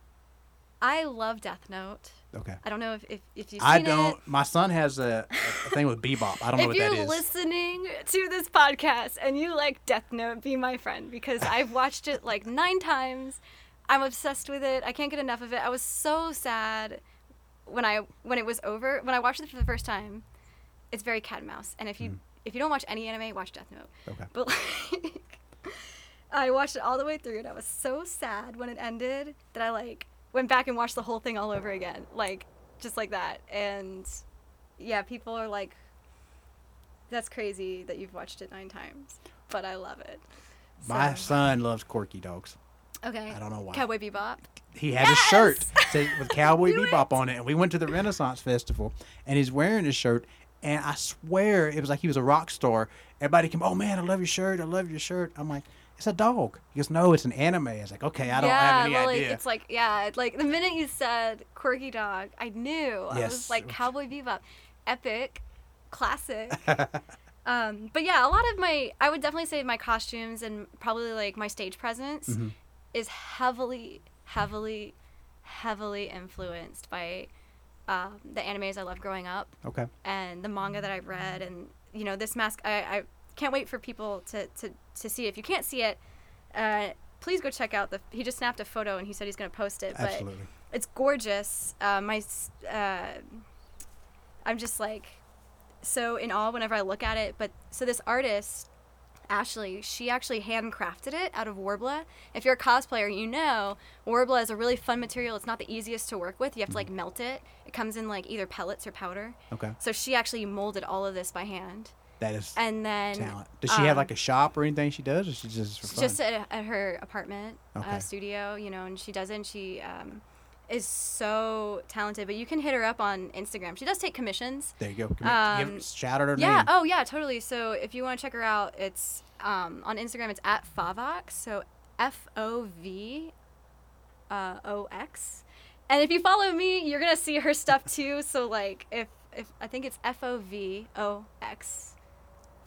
I love Death Note. Okay. I don't know if if, if you've I don't. it. My son has a, a thing with Bebop. I don't know what that is. if you're listening to this podcast and you like Death Note, be my friend because I've watched it like nine times. I'm obsessed with it. I can't get enough of it. I was so sad when I when it was over. When I watched it for the first time, it's very cat and mouse. And if you hmm. if you don't watch any anime, watch Death Note. Okay. But like, I watched it all the way through, and I was so sad when it ended that I like went back and watched the whole thing all over again, like just like that. And yeah, people are like, "That's crazy that you've watched it nine times," but I love it. My son loves Quirky Dogs. okay. I don't know why. Cowboy Bebop. He has a shirt Yes! with Cowboy Bebop it. on it, and we went to the Renaissance Festival, and he's wearing his shirt, and I swear it was like he was a rock star. Everybody came, oh man, I love your shirt, I love your shirt. I'm like, it's a dog. He goes, no, it's an anime. I was like, okay, I don't yeah, have any well, idea. Like, it's like yeah, like the minute you said Quirky Dog, I knew. I Yes. was like Cowboy Bebop, epic, classic. um, but yeah, a lot of my, I would definitely say my costumes and probably like my stage presence Mhm. is heavily, heavily, heavily influenced by um, the animes I loved growing up okay. and the manga that I've read, and you know, this mask. I, I can't wait for people to, to, to see it. If you can't see it, uh, please go check out the. He just snapped a photo and he said he's gonna post it. But Absolutely. it's gorgeous. Uh, my, uh, I'm just like so in awe whenever I look at it. But so this artist, Ashley, she actually handcrafted it out of Worbla. If you're a cosplayer, you know Worbla is a really fun material. It's not the easiest to work with. You have to like melt it. It comes in like either pellets or powder. Okay. So she actually molded all of this by hand. That is And then talent. Does she have um, like a shop or anything she does, or she just just at, at her apartment Okay. uh, studio, you know, and she doesn't. She um, is so talented. But you can hit her up on Instagram. She does take commissions. there you go. Give, me- give, um, shout out her Yeah. name. Oh, yeah. Totally. So if you want to check her out, it's um, on Instagram. It's at Fovox. So F O V uh, O X. And if you follow me, you're gonna see her stuff too. So like, if if I think it's F O V O X.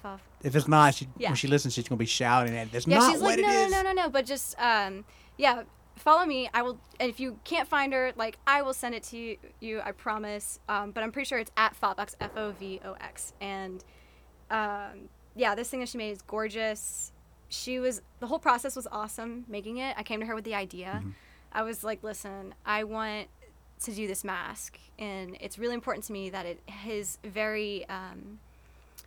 Fav. If it's not, she, Yeah. when she listens, she's gonna be shouting at. it. That's Yeah, not she's what like, no, no, no, no, no. But just, um, yeah, follow me. I will. And if you can't find her, like, I will send it to you. you I promise. Um, but I'm pretty sure it's at Fovox, F O V O X. And, um, yeah, this thing that she made is gorgeous. She was the whole process was awesome making it. I came to her with the idea. Mm-hmm. I was like, listen, I want to do this mask, and it's really important to me that it is very, um,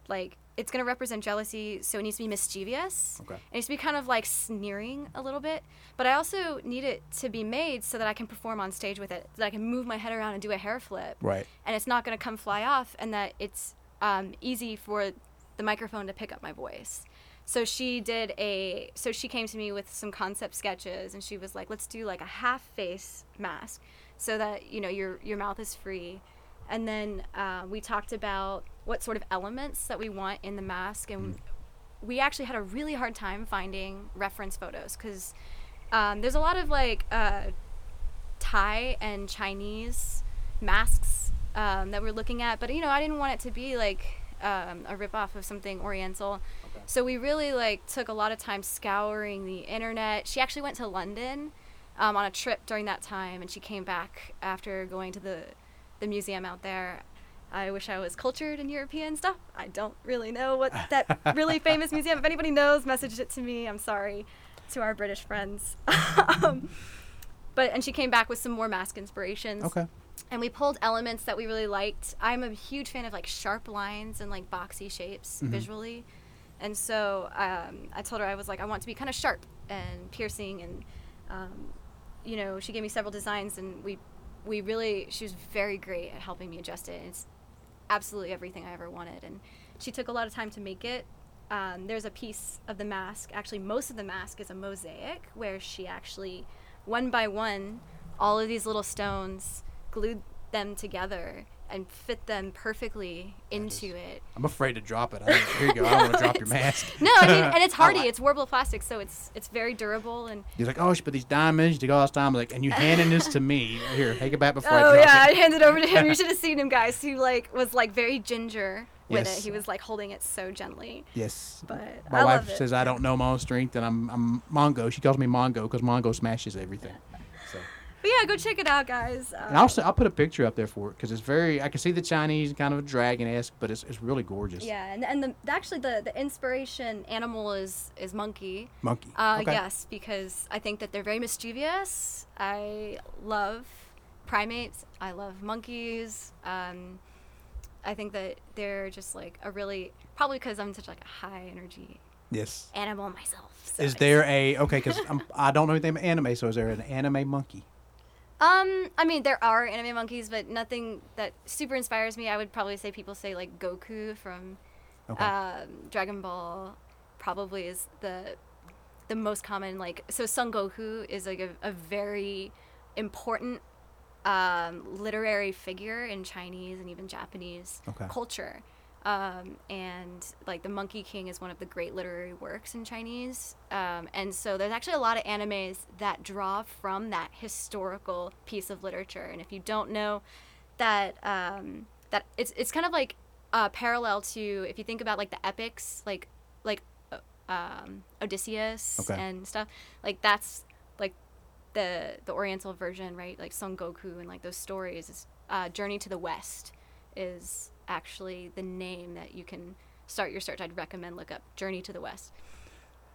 like, it's gonna represent jealousy, so it needs to be mischievous. Okay. It needs to be kind of like sneering a little bit, but I also need it to be made so that I can perform on stage with it, that I can move my head around and do a hair flip, Right. and it's not going to come fly off, and that it's um, easy for the microphone to pick up my voice. so she did a so she came to me with some concept sketches and she was like let's do like a half face mask so that you know your your mouth is free and then uh, we talked about what sort of elements that we want in the mask and we actually had a really hard time finding reference photos because um, there's a lot of like uh, thai and chinese masks um, that we're looking at but you know i didn't want it to be like um, a ripoff of something oriental so we really like took a lot of time scouring the internet. She actually went to London um, on a trip during that time, and she came back after going to the the museum out there. I wish I was cultured in European stuff. I don't really know what that really famous museum. If anybody knows, message it to me. I'm sorry to our British friends. um, but and she came back with some more mask inspirations. Okay. And we pulled elements that we really liked. I'm a huge fan of like sharp lines and like boxy shapes Mhm. visually. And so um, I told her I was like, I want to be kind of sharp and piercing, and um, you know, she gave me several designs, and we we really she was very great at helping me adjust it. It's absolutely everything I ever wanted, and she took a lot of time to make it. Um, there's a piece of the mask. Actually, most of the mask is a mosaic where she actually, one by one, all of these little stones glued them together and fit them perfectly into it. I'm afraid to drop it. I, here you go. I don't want to drop your mask. No, I mean, and it's hardy. It's Worbla plastic, so it's it's very durable and. He's like, oh, she put these diamonds. You take all this time. Like, and you handing this to me. Here, take it back before I Oh drop yeah, I handed it. over to him. You should have seen him, guys. He like was like very ginger with Yes. it. He was like holding it so gently. Yes. But My I wife it. says I don't know my own strength, and I'm I'm Mongo. She calls me Mongo because Mongo smashes everything. So, But yeah, go check it out, guys. and also I'll put a picture up there for it because it's very. I can see the Chinese kind of dragon esque, but it's, it's really gorgeous. yeah, and and the actually the the inspiration animal is is monkey. Monkey. Uh, okay. Yes, because I think that they're very mischievous. I love primates. I love monkeys. Um, I think that they're just like a really probably because I'm such like a high energy Yes. animal myself. so Is there a okay? Because I don't know anything about anime, so is there an anime monkey? Um, I mean, there are anime monkeys, but nothing that super inspires me. I would probably say people say like Goku from Okay. um, Dragon Ball probably is the the most common. Like, so Son Goku is like a, a very important um, literary figure in Chinese and even Japanese Okay. culture. Um, and like the Monkey King is one of the great literary works in Chinese. Um, and so there's actually a lot of animes that draw from that historical piece of literature. And if you don't know that, um, that it's it's kind of like uh, parallel to if you think about like the epics, like like uh, um, Odysseus Okay. and stuff. Like that's like the the Oriental version, right? Like Son Goku and like those stories. Is, uh, Journey to the West is actually the name that you can start your search. I'd recommend look up Journey to the West.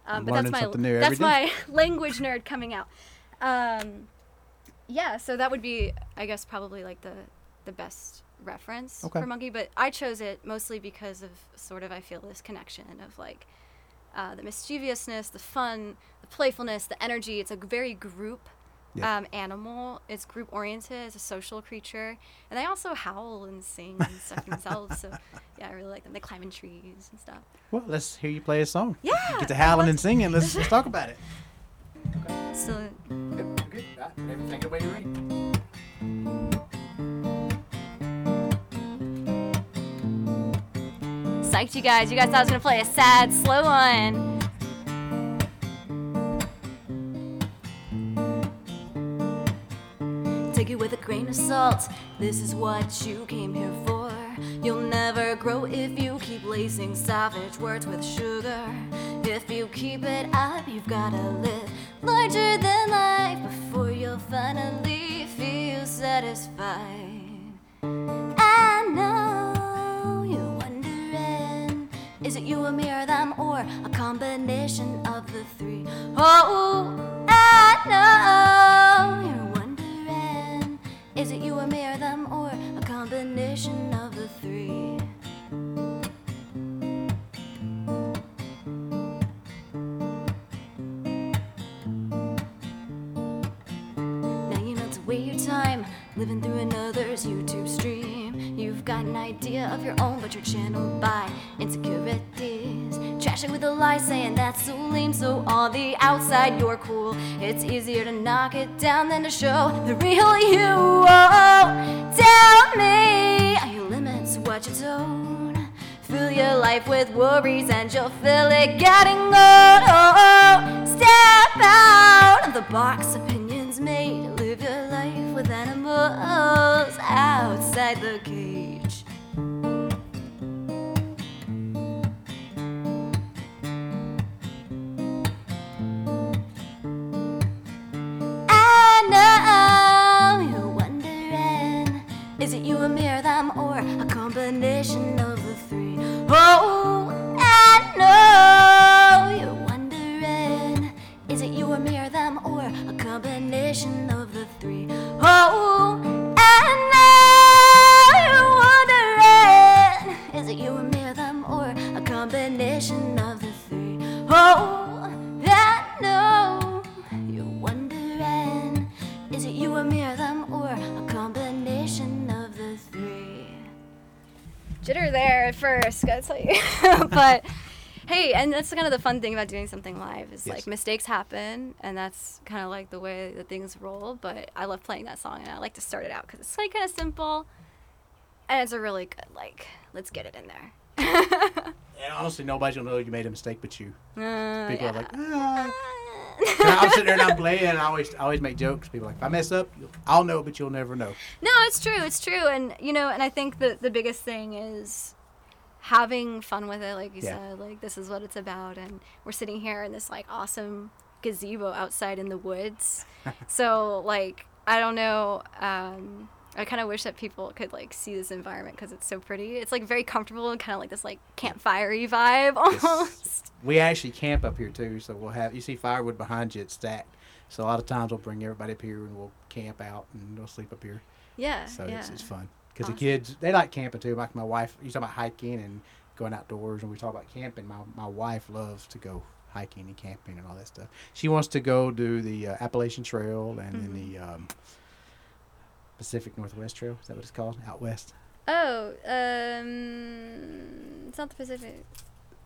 Um, but that's my that's my language nerd coming out. Um, yeah, so that would be, I guess, probably like the the best reference Okay. for monkey. But I chose it mostly because of sort of I feel this connection of like uh, the mischievousness, the fun, the playfulness, the energy. It's a very group Yeah. um, animal. It's group oriented. It's a social creature, and they also howl and sing and stuff themselves. So yeah, I really like them. They climb in trees and stuff. Well, let's hear you play a song. Yeah, Get to howling and singing. Let's, let's talk about it. So Good. Good. Take it away. Psyched, you guys. You guys thought I was gonna play a sad, slow one. Take it with a grain of salt. This is what you came here for. You'll never grow if you keep lacing savage words with sugar. If you keep it up, you've gotta live larger than life before you'll finally feel satisfied. I know you're wondering is it you or me or them or a combination of the three? Oh, I know you're wondering is it you or me or them or a combination of the three? Now you melt away your time living through another's YouTube stream. You've got an idea of your own, but you're channeled by insecurities. Trashing with a lie, saying that's so lame. So on the outside, you're cool. It's easier to knock it down than to show the real you. Oh, tell me, are your limits what you told? Fill your life with worries and you'll feel it getting old. Oh, step out of the box, opinions made. Live your life with animals outside the cage. Is it you, a mirror, them, or a combination of the three? Oh, I know you're wondering is it you, a mirror, them, or a combination of the three? Oh, I know you're wondering is it you, a mirror, them, or a combination of the three? Oh, Jitter there at first, gotta tell you. but hey, and that's kind of the fun thing about doing something live is Yes. like mistakes happen, and that's kind of like the way that things roll. But I love playing that song, and I like to start it out because it's like kind of simple, and it's a really good like let's get it in there. And honestly, nobody's gonna know you made a mistake but you. Uh, People yeah. are like, ah. I'm sitting there and I'm playing, and I always, I always make jokes. People are like, if I mess up, I'll know, but you'll never know. No, it's true. It's true. And you know, and I think that the biggest thing is having fun with it, like you Yeah. said. Like this is what it's about, and we're sitting here in this like awesome gazebo outside in the woods. so like I don't know. Um, I kind of wish that people could like see this environment because it's so pretty. It's like very comfortable and kind of like this like campfirey vibe almost. We actually camp up here too, so we'll have. You see firewood behind you, it's stacked. So a lot of times we'll bring everybody up here and we'll camp out and we'll sleep up here. Yeah, So yeah. it's, it's fun because Awesome. the kids they like camping too. Like my wife, you talk about hiking and going outdoors, and we talk about camping. My my wife loves to go hiking and camping and all that stuff. She wants to go do the uh, Appalachian Trail and then Mm-hmm. the um, Pacific Northwest Trail. Is that what it's called? Out west. Oh, um, it's not the Pacific.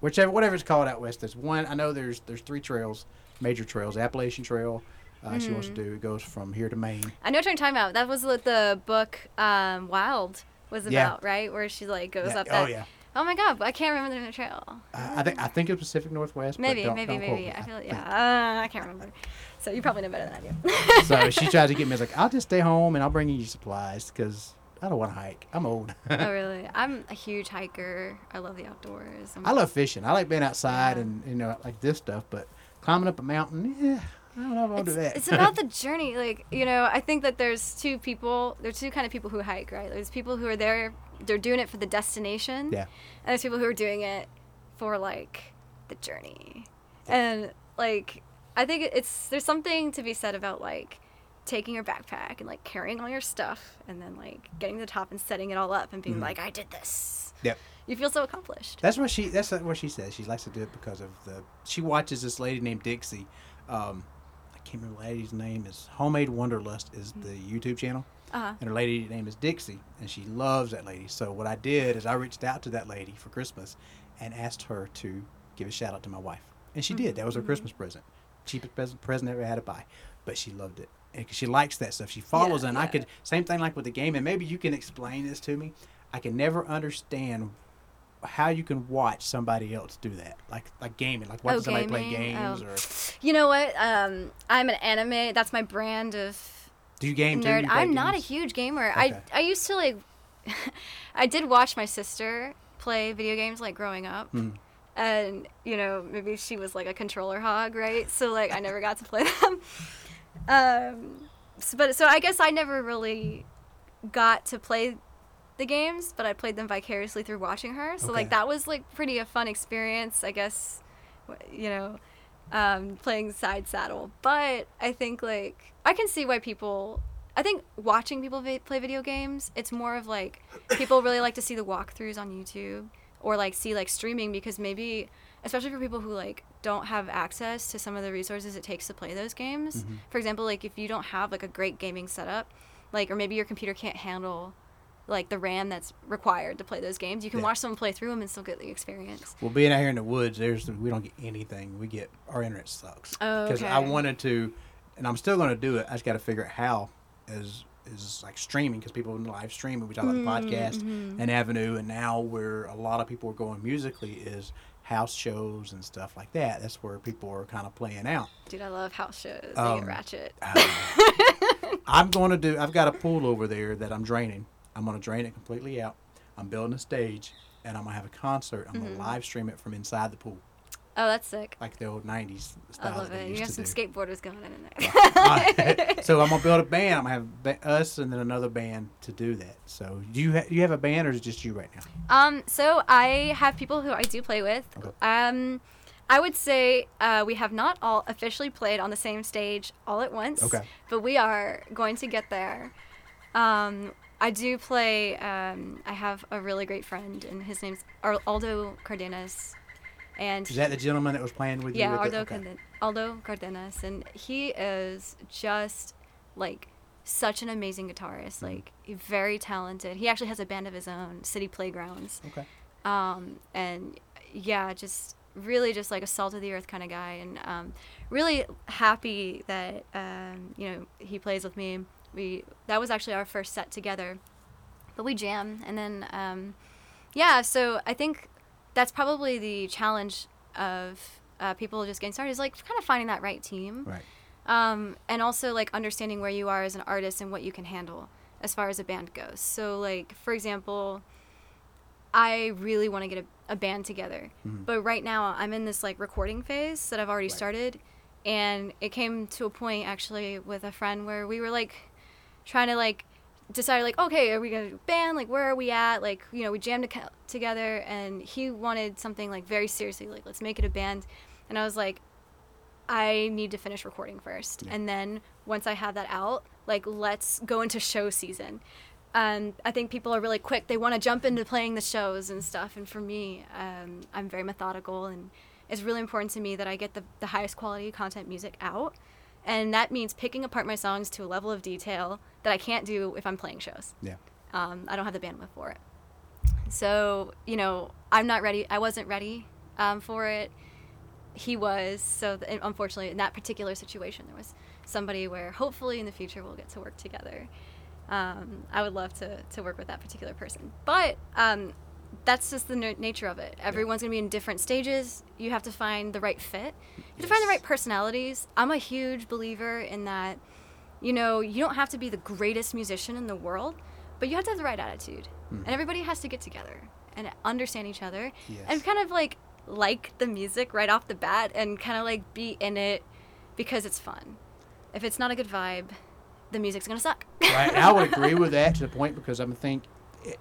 whichever whatever it's called out west. There's one. I know there's there's three trails, major trails. The Appalachian Trail. Uh, She wants to Mm-hmm. do. It goes from here to Maine. I know what you're talking about. That was what the book um, Wild was Yeah. about, right? Where she like goes Yeah, up oh that. yeah. Oh my god, I can't remember the name of the trail. Uh, I think I think it's Pacific Northwest. Maybe, don't- maybe, don't maybe. I feel think. yeah. Uh, I can't remember. So you probably know better than I do. so she tried to get me. I was like, I'll just stay home and I'll bring you supplies because I don't want to hike. I'm old. oh really? I'm a huge hiker. I love the outdoors. I'm- I love fishing. I like being outside Yeah. and you know like this stuff, but climbing up a mountain, yeah, I don't know if I'll do that. it's about the journey. Like, you know, I think that there's two people, there's two kind of people who hike, right? There's people who are there, they're doing it for the destination. yeah, And there's people who are doing it for like the journey. And like I think it's there's something to be said about like taking your backpack and like carrying all your stuff and then like getting to the top and setting it all up and being Mhm. like I did this. yep. You feel so accomplished. That's what she. That's what she says. She likes to do it because of the. She watches this lady named Dixie. Um, I can't remember the lady's name. Is Homemade Wanderlust is the YouTube channel, Uh-huh. and her lady name is Dixie, and she loves that lady. So what I did is I reached out to that lady for Christmas, and asked her to give a shout out to my wife, and she did. That was her Christmas present, cheapest present, present I ever had to buy, but she loved it. And she likes that stuff. She follows Yeah. And I could same thing like with the game, and maybe you can explain this to me. I can never understand how you can watch somebody else do that, like like gaming, like watching Oh, somebody play games, Oh. or You know what? Um I'm an anime. That's my brand of do you game too? nerd. You I'm not a huge gamer. Okay. I I used to like I did watch my sister play video games like growing up. Hmm. And you know, maybe she was like a controller hog, right? So like I never got to play them. Um so, but so I guess I never really got to play the games, but I played them vicariously through watching her. So like that was like pretty a fun experience, I guess. You know, um, playing side saddle. But I think like I can see why people. I think watching people vi- play video games, it's more of like people really like to see the walkthroughs on YouTube or like see like streaming because maybe, especially for people who like don't have access to some of the resources it takes to play those games. Mhm. For example, like if you don't have like a great gaming setup, like or maybe your computer can't handle like the RAM that's required to play those games. You can Yeah. watch someone play through them and still get the experience. Well, being out here in the woods, there's we don't get anything. We get our internet sucks. Oh, Because I wanted to, and I'm still going to do it. I just got to figure out how is is like streaming because people live streaming. We talk about the podcast Mm-hmm. and Avenue, and now where a lot of people are going musically is house shows and stuff like that. That's where people are kind of playing out. Dude, I love house shows. They Um, get ratchet. I'm going to do. I've got a pool over there that I'm draining. I'm going to drain it completely out. I'm building a stage, and I'm going to have a concert. I'm Mm-hmm. going to live stream it from inside the pool, Oh, that's sick. like the old '90s style. I love it. You have some do. skateboarders going in there. So I'm gonna build a band. I'm gonna have ba- us and then another band to do that. So do you ha- you have a band or is it just you right now? Um, so I have people who I do play with. Okay. Um, I would say uh, we have not all officially played on the same stage all at once. Okay. But we are going to get there. Um, I do play. Um, I have a really great friend, and his name's Aldo Cardenas. And Is that the gentleman that was playing with you? yeah, Aldo, okay. Aldo Cardenas, and he is just like such an amazing guitarist. Mm-hmm. Like very talented. He actually has a band of his own, City Playgrounds. Okay. Um, and yeah, just really just like a salt of the earth kind of guy, and um, really happy that um, you know he plays with me. We that was actually our first set together, but we jam, and then um, yeah. So I think that's probably the challenge of uh, people just getting started is like kind of finding that right team Right. um, and also like understanding where you are as an artist and what you can handle as far as a band goes. So like for example, I really want to get a, a band together, Mhm. but right now I'm in this like recording phase that I've already Right. started, and it came to a point actually with a friend where we were like trying to like decide like okay are we gonna do a band? Like where are we at? Like you know we jammed to- together and he wanted something like very seriously like let's make it a band. And i was like i need to finish recording first Yeah. and then once i have that out like let's go into show season. And i think people are really quick they want to jump into playing the shows and stuff and for me um, i'm very methodical and it's really important to me that i get the, the highest quality content music out and that means picking apart my songs to a level of detail that I can't do if I'm playing shows. Yeah. Um, I don't have the bandwidth for it. So you know, I'm not ready. I wasn't ready um, for it. He was. So th- unfortunately, in that particular situation, there was somebody where hopefully in the future we'll get to work together. Um, I would love to to work with that particular person, but um, that's just the na- nature of it. Everyone's gonna be in different stages. You have to find the right fit. You have to find the right personalities. I'm a huge believer in that. You know, you don't have to be the greatest musician in the world, but you have to have the right attitude. Mhm. And everybody has to get together and understand each other Yes. and kind of like like the music right off the bat and kind of like be in it because it's fun. If it's not a good vibe, the music's gonna suck. right. I would agree with that to the point because I'm think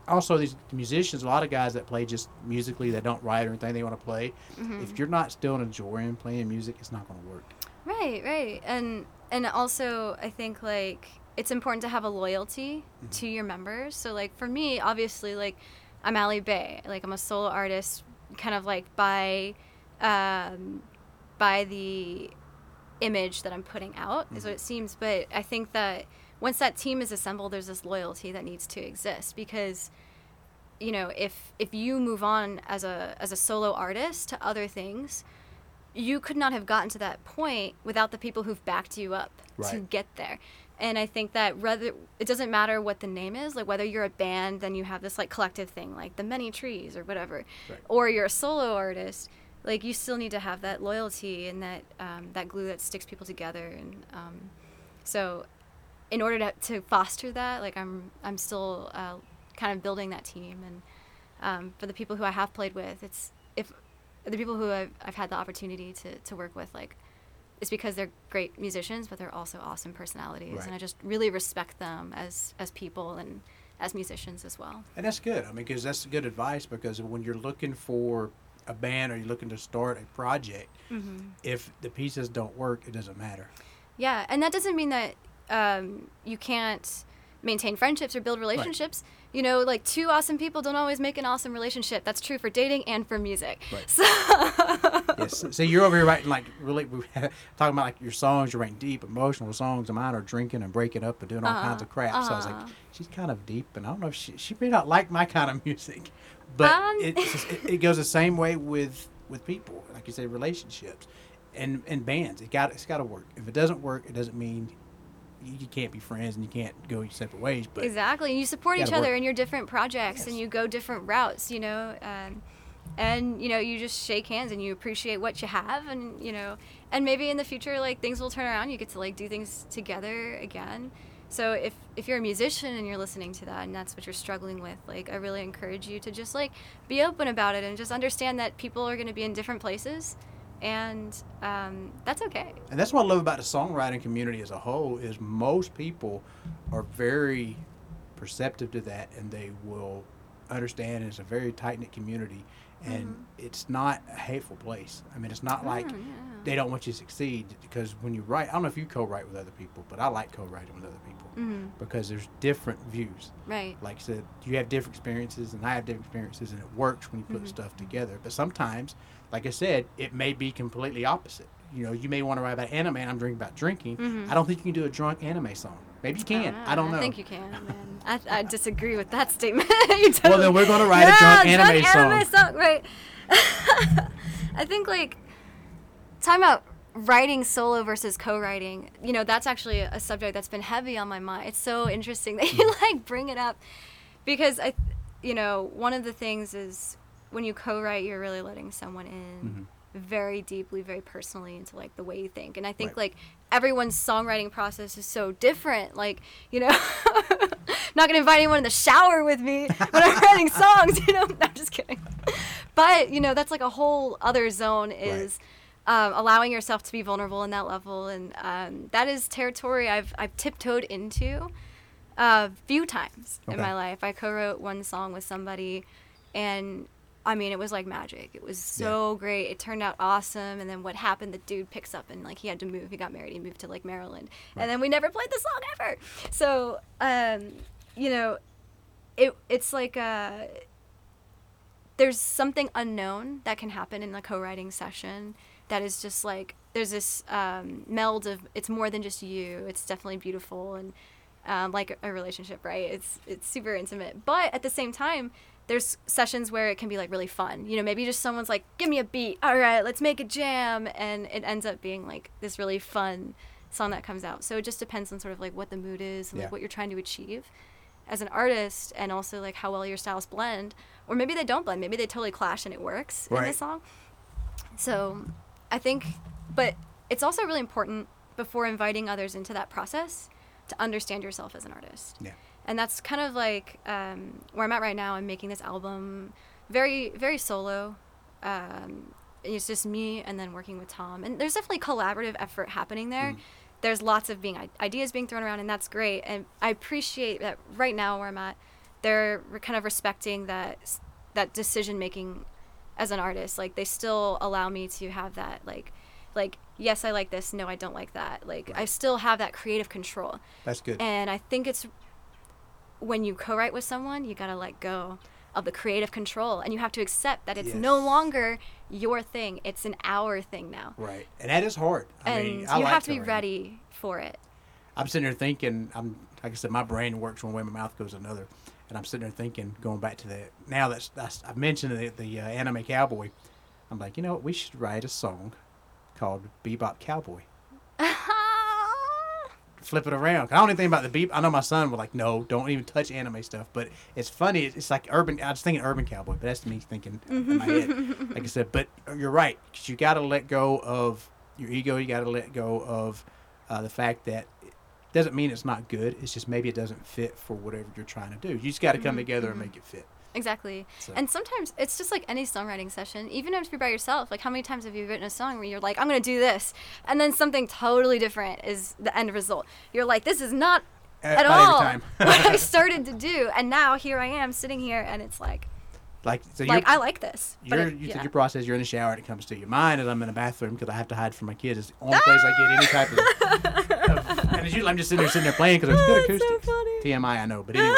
also these musicians, a lot of guys that play just musically that don't write or anything they want to play. Mm-hmm. If you're not still enjoying playing music, it's not going to work. Right, right. And and also I think like it's important to have a loyalty to your members. So like for me, obviously like I'm Alley Bei. Like I'm a solo artist kind of like by um by the image that I'm putting out is what it seems, but I think that once that team is assembled there's this loyalty that needs to exist because you know, if if you move on as a as a solo artist to other things, you could not have gotten to that point without the people who've backed you up to get there. And I think that rather it doesn't matter what the name is, like whether you're a band, then you have this like collective thing, like the many trees or whatever, Right. or you're a solo artist. Like you still need to have that loyalty and that um, that glue that sticks people together. And um, so, in order to, to foster that, like I'm I'm still uh, kind of building that team. And um, for the people who I have played with, it's if the people who I've, I've had the opportunity to, to work with, like, it's because they're great musicians, but they're also awesome personalities, Right. and I just really respect them as as people and as musicians as well. And that's good. I mean, because that's good advice. Because when you're looking for a band or you're looking to start a project, if the pieces don't work, it doesn't matter. Yeah, and that doesn't mean that um, you can't maintain friendships or build relationships. You know, like two awesome people don't always make an awesome relationship. That's true for dating and for music. Right. So yes. So you're over here writing like really talking about like your songs. You're writing deep emotional songs. And mine are drinking and breaking up and doing all kinds of crap. So I was like, uh-huh. she's kind of deep, and I don't know if she she may not like my kind of music, but Um. it, it goes the same way with with people, like you say, relationships and and bands. It got it's got to work. If it doesn't work, it doesn't mean you, you can't be friends and you can't go your separate ways. But exactly, and you support each other work. in your different projects, and you go different routes. You know, um, and you know you just shake hands and you appreciate what you have, and you know, and maybe in the future like things will turn around. You get to like do things together again. So if if you're a musician and you're listening to that and that's what you're struggling with, like I really encourage you to just like be open about it and just understand that people are going to be in different places, and um, that's okay. And that's what I love about the songwriting community as a whole is most people are very perceptive to that and they will understand it's a very tight knit community and it's not a hateful place. I mean it's not like Mm-hmm. Oh, yeah. they don't want you to succeed because when you write I don't know if you co write with other people, but I like co writing with other people Mhm. because there's different views. Right. Like I said, you have different experiences and I have different experiences and it works when you put Mhm. stuff together. But sometimes, like I said, it may be completely opposite. You know, you may want to write about anime and I'm drinking about drinking. Mhm. I don't think you can do a drunk anime song. Maybe you can. I don't know. I think you can, man. I, I disagree with that statement. You Well, then we're gonna write a drunk anime anime song. Right. I think like time out writing solo versus co-writing. You know, that's actually a subject that's been heavy on my mind. It's so interesting that you Mm. like bring it up because I, you know, one of the things is when you co-write, you're really letting someone in very deeply, very personally into like the way you think. And I think Right. like everyone's songwriting process is so different. Like, you know, not gonna invite anyone in the shower with me when I'm writing songs, you know. No, I'm just kidding. But, you know, that's like a whole other zone is um, allowing yourself to be vulnerable in that level and um, that is territory I've I've tiptoed into a few times in my life. I co-wrote one song with somebody, and I mean, it was like magic. It was so great. It turned out awesome. And then what happened? The dude picks up and like he had to move. He got married. He moved to like Maryland, Right. and then we never played the song ever. So, um, you know, it it's like uh there's something unknown that can happen in the co-writing session that is just like there's this um, meld of it's more than just you it's definitely beautiful and um, like a relationship right it's it's super intimate but at the same time there's sessions where it can be like really fun. You know maybe just someone's like give me a beat. All right let's make a jam. And it ends up being like this really fun song that comes out. So it just depends on sort of like what the mood is and Yeah. like what you're trying to achieve. As an artist and also like how well your styles blend or maybe they don't blend maybe they totally clash and it works in the song. So i think but it's also really important before inviting others into that process to understand yourself as an artist. Yeah. And that's kind of like um, where i'm at right now i'm making this album very very solo. Um, it's just me and then working with tom. And there's definitely collaborative effort happening there. Mhm. there's lots of being ideas being thrown around and that's great. And i appreciate that right now where i'm at they're kind of respecting that that decision making as an artist. Like they still allow me to have that like like yes i like this. No i don't like that. Like i still have that creative control. That's good. and I think it's when you co-write with someone, you gotta let go of the creative control, and you have to accept that it's no longer your thing; it's an our thing now, right. And that is hard. I and mean, I you like have to be ready for it. I'm sitting there thinking, I'm like I said, my brain works one way, my mouth goes another, and I'm sitting there thinking, going back to that now that's, that's I've mentioned the, the uh, anime cowboy. I'm like, you know what? We should write a song called Bebop Cowboy. Flip it around. I don't even think about the beep. I know my son would like, no, don't even touch anime stuff. But it's funny. It's, it's like urban. I was thinking urban cowboy, but that's me thinking in my mm-hmm. head. Like I said, but you're right. 'cause you got to let go of your ego. You got to let go of uh, the fact that it doesn't mean it's not good. It's just maybe it doesn't fit for whatever you're trying to do. You just got to come mm-hmm. together and mm-hmm. make it fit. Exactly. So- And sometimes it's just like any songwriting session, even if you're by yourself. Like, how many times have you written a song where you're like, I'm going to do this? And then something totally different is the end result. You're like, this is not Uh, at all what I started to do. And now here I am sitting here, and it's like, Like so, like I like this. But you're, it- you yeah. your process. You're in the shower and it comes to you. Mine is I'm in the bathroom because I have to hide from my kids. It's the only place I get any type of. of and it's usually I'm just sitting there sitting there playing because it's good so acoustics. funny. TMI, I know, but anyway.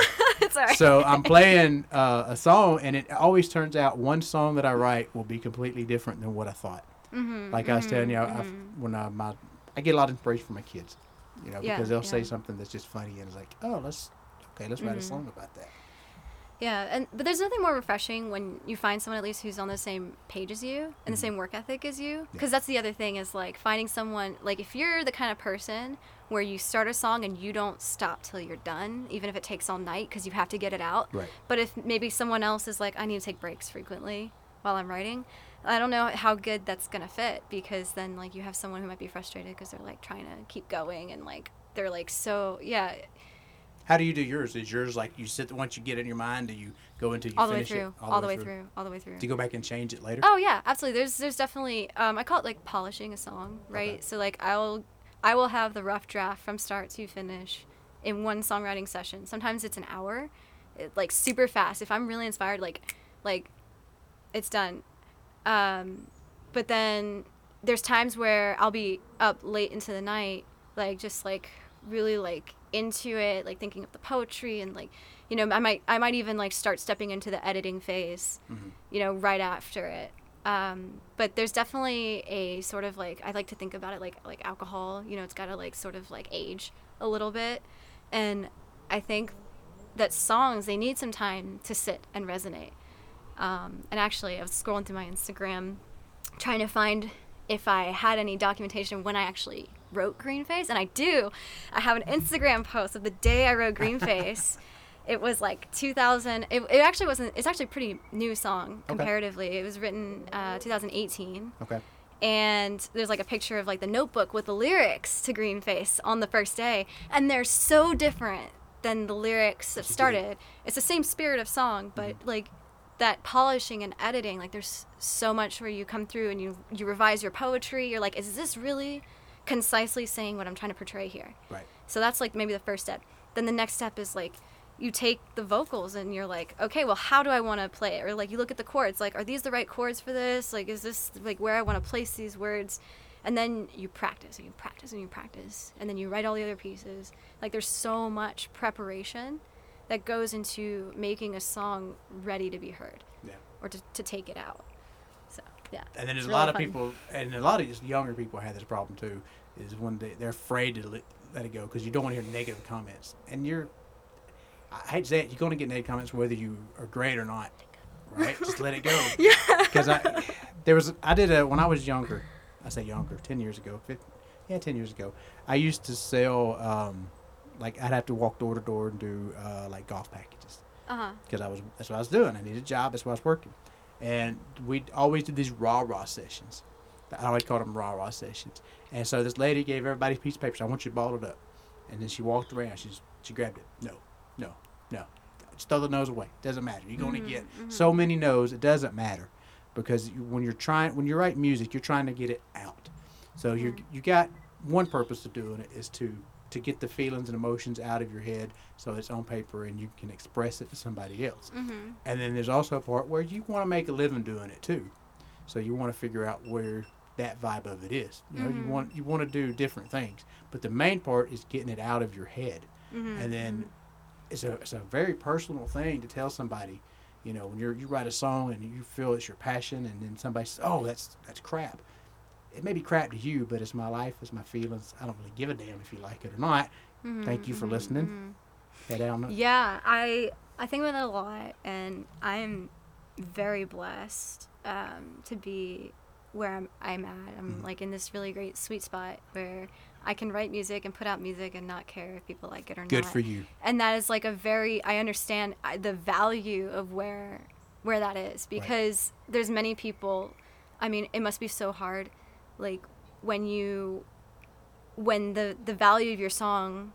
So I'm playing uh, a song, and it always turns out one song that I write will be completely different than what I thought. Mhm, Like I was telling you, I, I, mhm. when I, my, I get a lot of inspiration from my kids, you know, Yeah, because they'll say something that's just funny, and it's like, oh, let's, okay, let's write a Mhm. song about that. Yeah, and but there's nothing more refreshing when you find someone at least who's on the same page as you and the Mhm. same work ethic as you. Yeah. Because that's the other thing is like finding someone like if you're the kind of person where you start a song and you don't stop till you're done, even if it takes all night because you have to get it out. Right. But if maybe someone else is like, I need to take breaks frequently while I'm writing, I don't know how good that's gonna fit because then like you have someone who might be frustrated because they're like trying to keep going and like they're like so yeah How do you do yours? Is yours like you sit once you get it in your mind? Do you go into you all the way finish it through, all the way through, all the way through. Do you go back and change it later? Oh yeah, absolutely. There's there's definitely um, I call it like polishing a song, right? Okay. So like I'll I will have the rough draft from start to finish in one songwriting session. Sometimes it's an hour, it, like super fast. If I'm really inspired, like like it's done. Um, but then there's times where I'll be up late into the night, like just like really like into it, like thinking of the poetry and like you know I might I might even like start stepping into the editing phase Mhm. you know, right after it. Um, but there's definitely a sort of like I like to think about it like like alcohol. You know, it's got to like sort of like age a little bit, and I think that songs they need some time to sit and resonate. Um, and actually, I was scrolling through my Instagram, trying to find if I had any documentation when I actually wrote Green Face, and I do. I have an Instagram post of the day I wrote Green Face. It was like 2000. It, it actually wasn't. It's actually a pretty new song Okay. comparatively. It was written uh, 2018, Okay. and there's like a picture of like the notebook with the lyrics to Green Face on the first day, and they're so different than the lyrics that started. It's the same spirit of song, but like that polishing and editing, like there's so much where you come through and you you revise your poetry. You're like, is this really concisely saying what I'm trying to portray here? Right. So that's like maybe the first step. Then the next step is like you take the vocals and you're like, okay, well, how do I want to play it? Or like you look at the chords, like, are these the right chords for this? Like, is this like where I want to place these words? And then you practice and you practice and you practice. And then you write all the other pieces. Like, there's so much preparation that goes into making a song ready to be heard Yeah. or to, to take it out. So, yeah. And then there's It's a really lot of people, and a lot of just younger people have this problem too, is when they, they're afraid to let, let it go because you don't want to hear negative comments. And you're, I hate to say it, you're going to get negative comments whether you are great or not, right? just let it go. Yeah. Because I, there was, I did a, when I was younger, I say younger, 10 years ago, 15, yeah, 10 years ago, I used to sell, um, like, I'd have to walk door to door and do, uh, like, golf packages Uh huh. because I was that's what I was doing. I needed a job. That's what I was working, and we always did these rah rah sessions. I always called them rah rah sessions. And so this lady gave everybody a piece of paper. Said, I want you to ball it up, and then she walked around. She's she grabbed it. No, no, no. Just throw the nose away. Doesn't matter. You're going to Mhm, get mhm. so many no's. It doesn't matter because you, when you're trying when you write music, you're trying to get it out. So you Mhm. you got one purpose of doing it is to to get the feelings and emotions out of your head so it's on paper and you can express it to somebody else. Mm-hmm. And then there's also a part where you want to make a living doing it too. So you want to figure out where that vibe of it is. You know, you Mhm. want you want to do different things, but the main part is getting it out of your head. Mm-hmm. And then it's a it's a very personal thing to tell somebody. You know, when you're you write a song and you feel it's your passion, and then somebody says, "Oh, that's that's crap." It may be crap to you, but it's my life, it's my feelings. I don't really give a damn if you like it or not. Thank you for Mhm, listening. mhm. Head down. Yeah, I I think about that a lot, and I'm very blessed um, to be where I'm, I'm at. I'm Mhm. like in this really great sweet spot where I can write music and put out music and not care if people like it or Good not. Good for you. And that is like a very I understand the value of where where that is because there's many people. I mean, it must be so hard, like when you when the the value of your song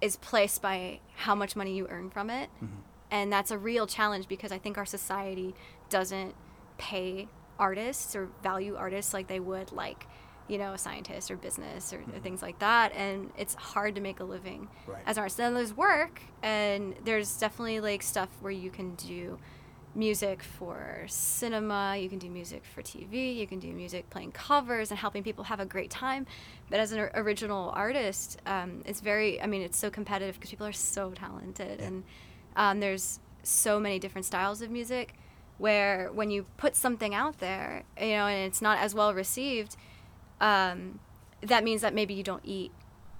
is placed by how much money you earn from it. Mhm. And that's a real challenge because I think our society doesn't pay artists or value artists like they would like, you know, a scientist or business or, or Mhm. things like that. And it's hard to make a living Right. as an artist. Then there's work and there's definitely like stuff where you can do music for cinema, you can do music for TV, you can do music playing covers and helping people have a great time. But as an original artist, um, it's very, I mean, it's so competitive because people are so talented. Yeah. And um, there's so many different styles of music where when you put something out there, you know, and it's not as well received, um, that means that maybe you don't eat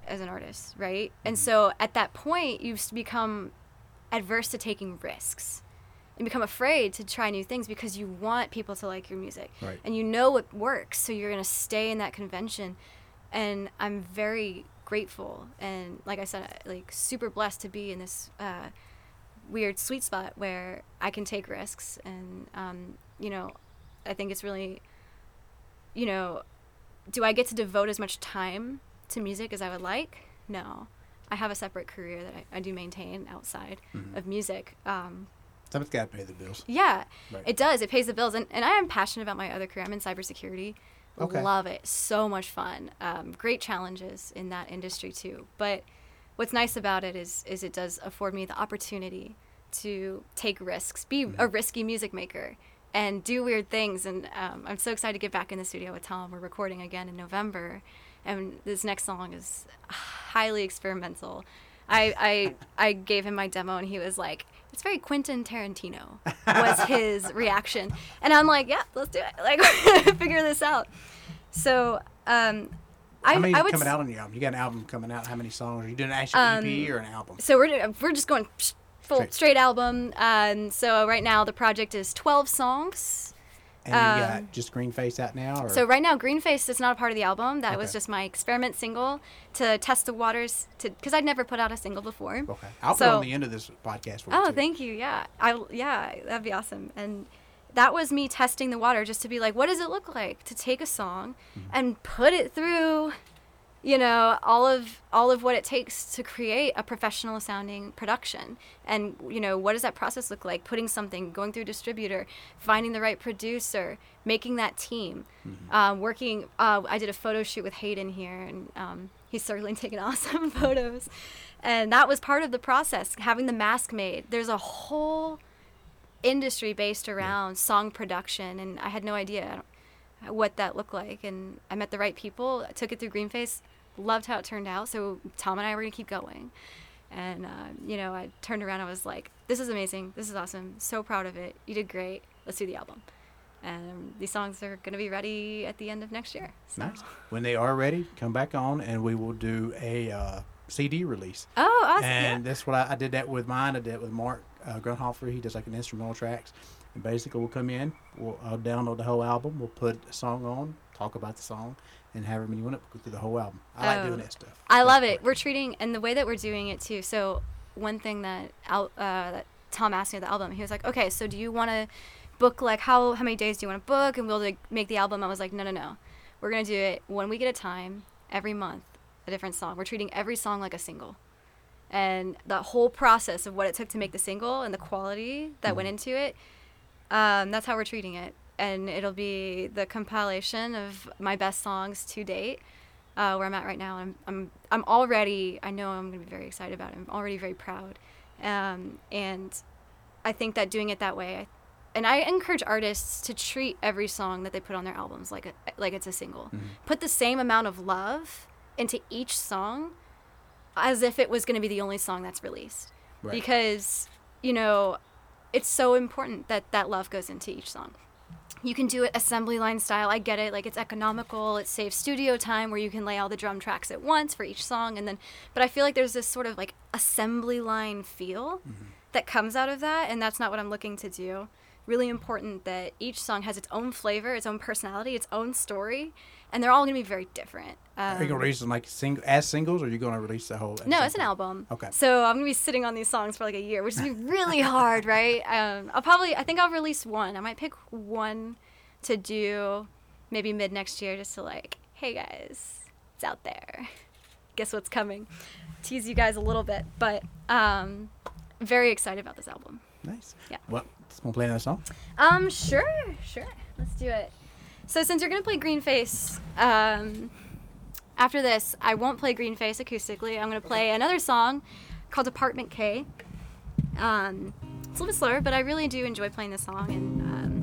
as an artist, right? And so at that point, you s- become adverse to taking risks and become afraid to try new things because you want people to like your music Right. and you know what works so you're going to stay in that convention and i'm very grateful and like i said like super blessed to be in this uh, weird sweet spot where i can take risks and um, you know i think it's really you know do i get to devote as much time to music as i would like no i have a separate career that i, I do maintain outside Mhm. of music um, Something's got to pay the bills. yeah, Right. it does. It pays the bills, and, and I am passionate about my other career. I'm in cybersecurity. Okay. Love it. So much fun. Um, great challenges in that industry too. But what's nice about it is is it does afford me the opportunity to take risks, be Mm-hmm. a risky music maker, and do weird things. And um, I'm so excited to get back in the studio with Tom. We're recording again in November, and this next song is highly experimental. I, I I gave him my demo and he was like, "It's very Quentin Tarantino." Was his reaction, and I'm like, "Yeah, let's do it. Like, figure this out." So, um, I, How many I would coming s- out on your album? You got an album coming out. How many songs? Are you doing an actual Um, EP or an album? So we're we're just going full Straight. straight, album. Um, so right now the project is 12 songs. And you um, got just Green Face out now? Or? So right now Greenface is not a part of the album. That was just my experiment single to test the waters to because I'd never put out a single before. Okay. I'll put on the end of this podcast for. Oh, too. thank you. Yeah, I yeah, that'd be awesome. And that was me testing the water just to be like, what does it look like to take a song Mm-hmm. and put it through, you know, all of all of what it takes to create a professional sounding production. And you know, what does that process look like? Putting something, going through distributor, finding the right producer, making that team, Mm-hmm. um, working. Uh, I did a photo shoot with Hayden here, and um, he's certainly taken awesome photos. And that was part of the process, having the mask made. There's a whole industry based around song production, and I had no idea what that looked like. And I met the right people, I took it through Greenface, loved how it turned out. So Tom and I were gonna keep going. And uh, you know, I turned around, I was like, "This is amazing. This is awesome. So proud of it. You did great. Let's do the album." And these songs are gonna be ready at the end of next year. So. Nice. When they are ready, come back on and we will do a uh, CD release. Oh, awesome! And yeah. that's what I, I did that with mine. I did it with Mark uh, Grunhofer. He does like an instrumental tracks. And basically, we'll come in, we'll uh, download the whole album, we'll put a song on, talk about the song, and however many you want it, go through the whole album. I like Oh. doing that stuff. I That's love it. We're treating and the way that we're doing it too. So one thing that Al, uh, that Tom asked me at the album, he was like, "Okay, so do you want to book like how how many days do you want to book and we'll like make the album?" I was like, "No, no, no. We're gonna do it one week at a time, every month, a different song. We're treating every song like a single." And the whole process of what it took to make the single and the quality that went into it, um, that's how we're treating it. And it'll be the compilation of my best songs to date uh, where I'm at right now. I'm, I'm, I'm already, I know I'm going to be very excited about it. I'm already very proud. Um, and I think that doing it that way, I, and I encourage artists to treat every song that they put on their albums like, a, like it's a single. Put the same amount of love into each song as if it was going to be the only song that's released. Right. Because, you know, it's so important that that love goes into each song you can do it assembly line style. I get it. Like it's economical. It saves studio time where you can lay all the drum tracks at once for each song and then but I feel like there's this sort of like assembly line feel mm-hmm. that comes out of that and that's not what I'm looking to do. Really important that each song has its own flavor, its own personality, its own story, and they're all going to be very different. Um, Are you gonna release them like sing- as singles, or are you gonna release the whole? no, it's an album. Okay. So I'm gonna be sitting on these songs for like a year, which is gonna be really hard, right? Um, I'll probably, I think I'll release one. I might pick one to do maybe mid next year, just to like, hey guys, it's out there. Guess what's coming? Tease you guys a little bit, but um, very excited about this album. Nice. Yeah. Well, gonna play another song. Um, sure, sure. Let's do it. So since you're gonna play Greenface, um, after this, I won't play Greenface acoustically. I'm gonna play another song called Apartment K. Um, it's a little bit slower, but I really do enjoy playing this song, and um,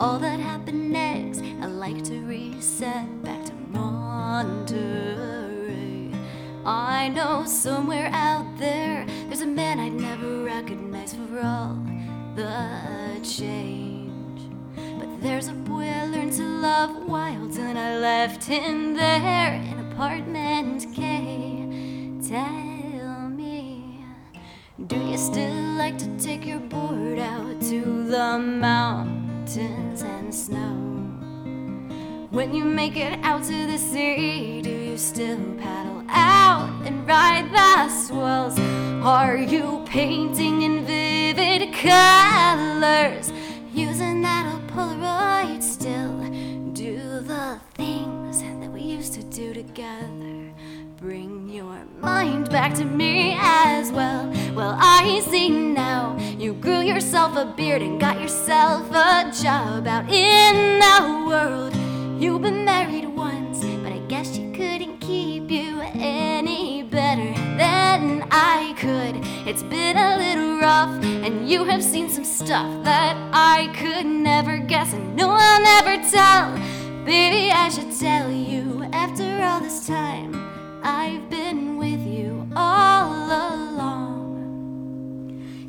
All that happened next, I like to reset back to Monterey. I know somewhere out there, there's a man I'd never recognize for all the change. But there's a boy I learned to love wild, and I left him there in apartment K. Tell me, do you still like to take your board out to the mountains and snow? When you make it out to the sea, do you still paddle out and ride the swells? Are you painting in vivid colors? Using that old Polaroid still? Do the things that we used to do together bring your mind back to me as well? Well, I see now you grew yourself a beard and got yourself a job out in the world. You've been married once, but I guess she couldn't keep you any better than I could. It's been a little rough, and you have seen some stuff that I could never guess, and no, I'll never tell. Baby, I should tell you, after all this time, I've been all along.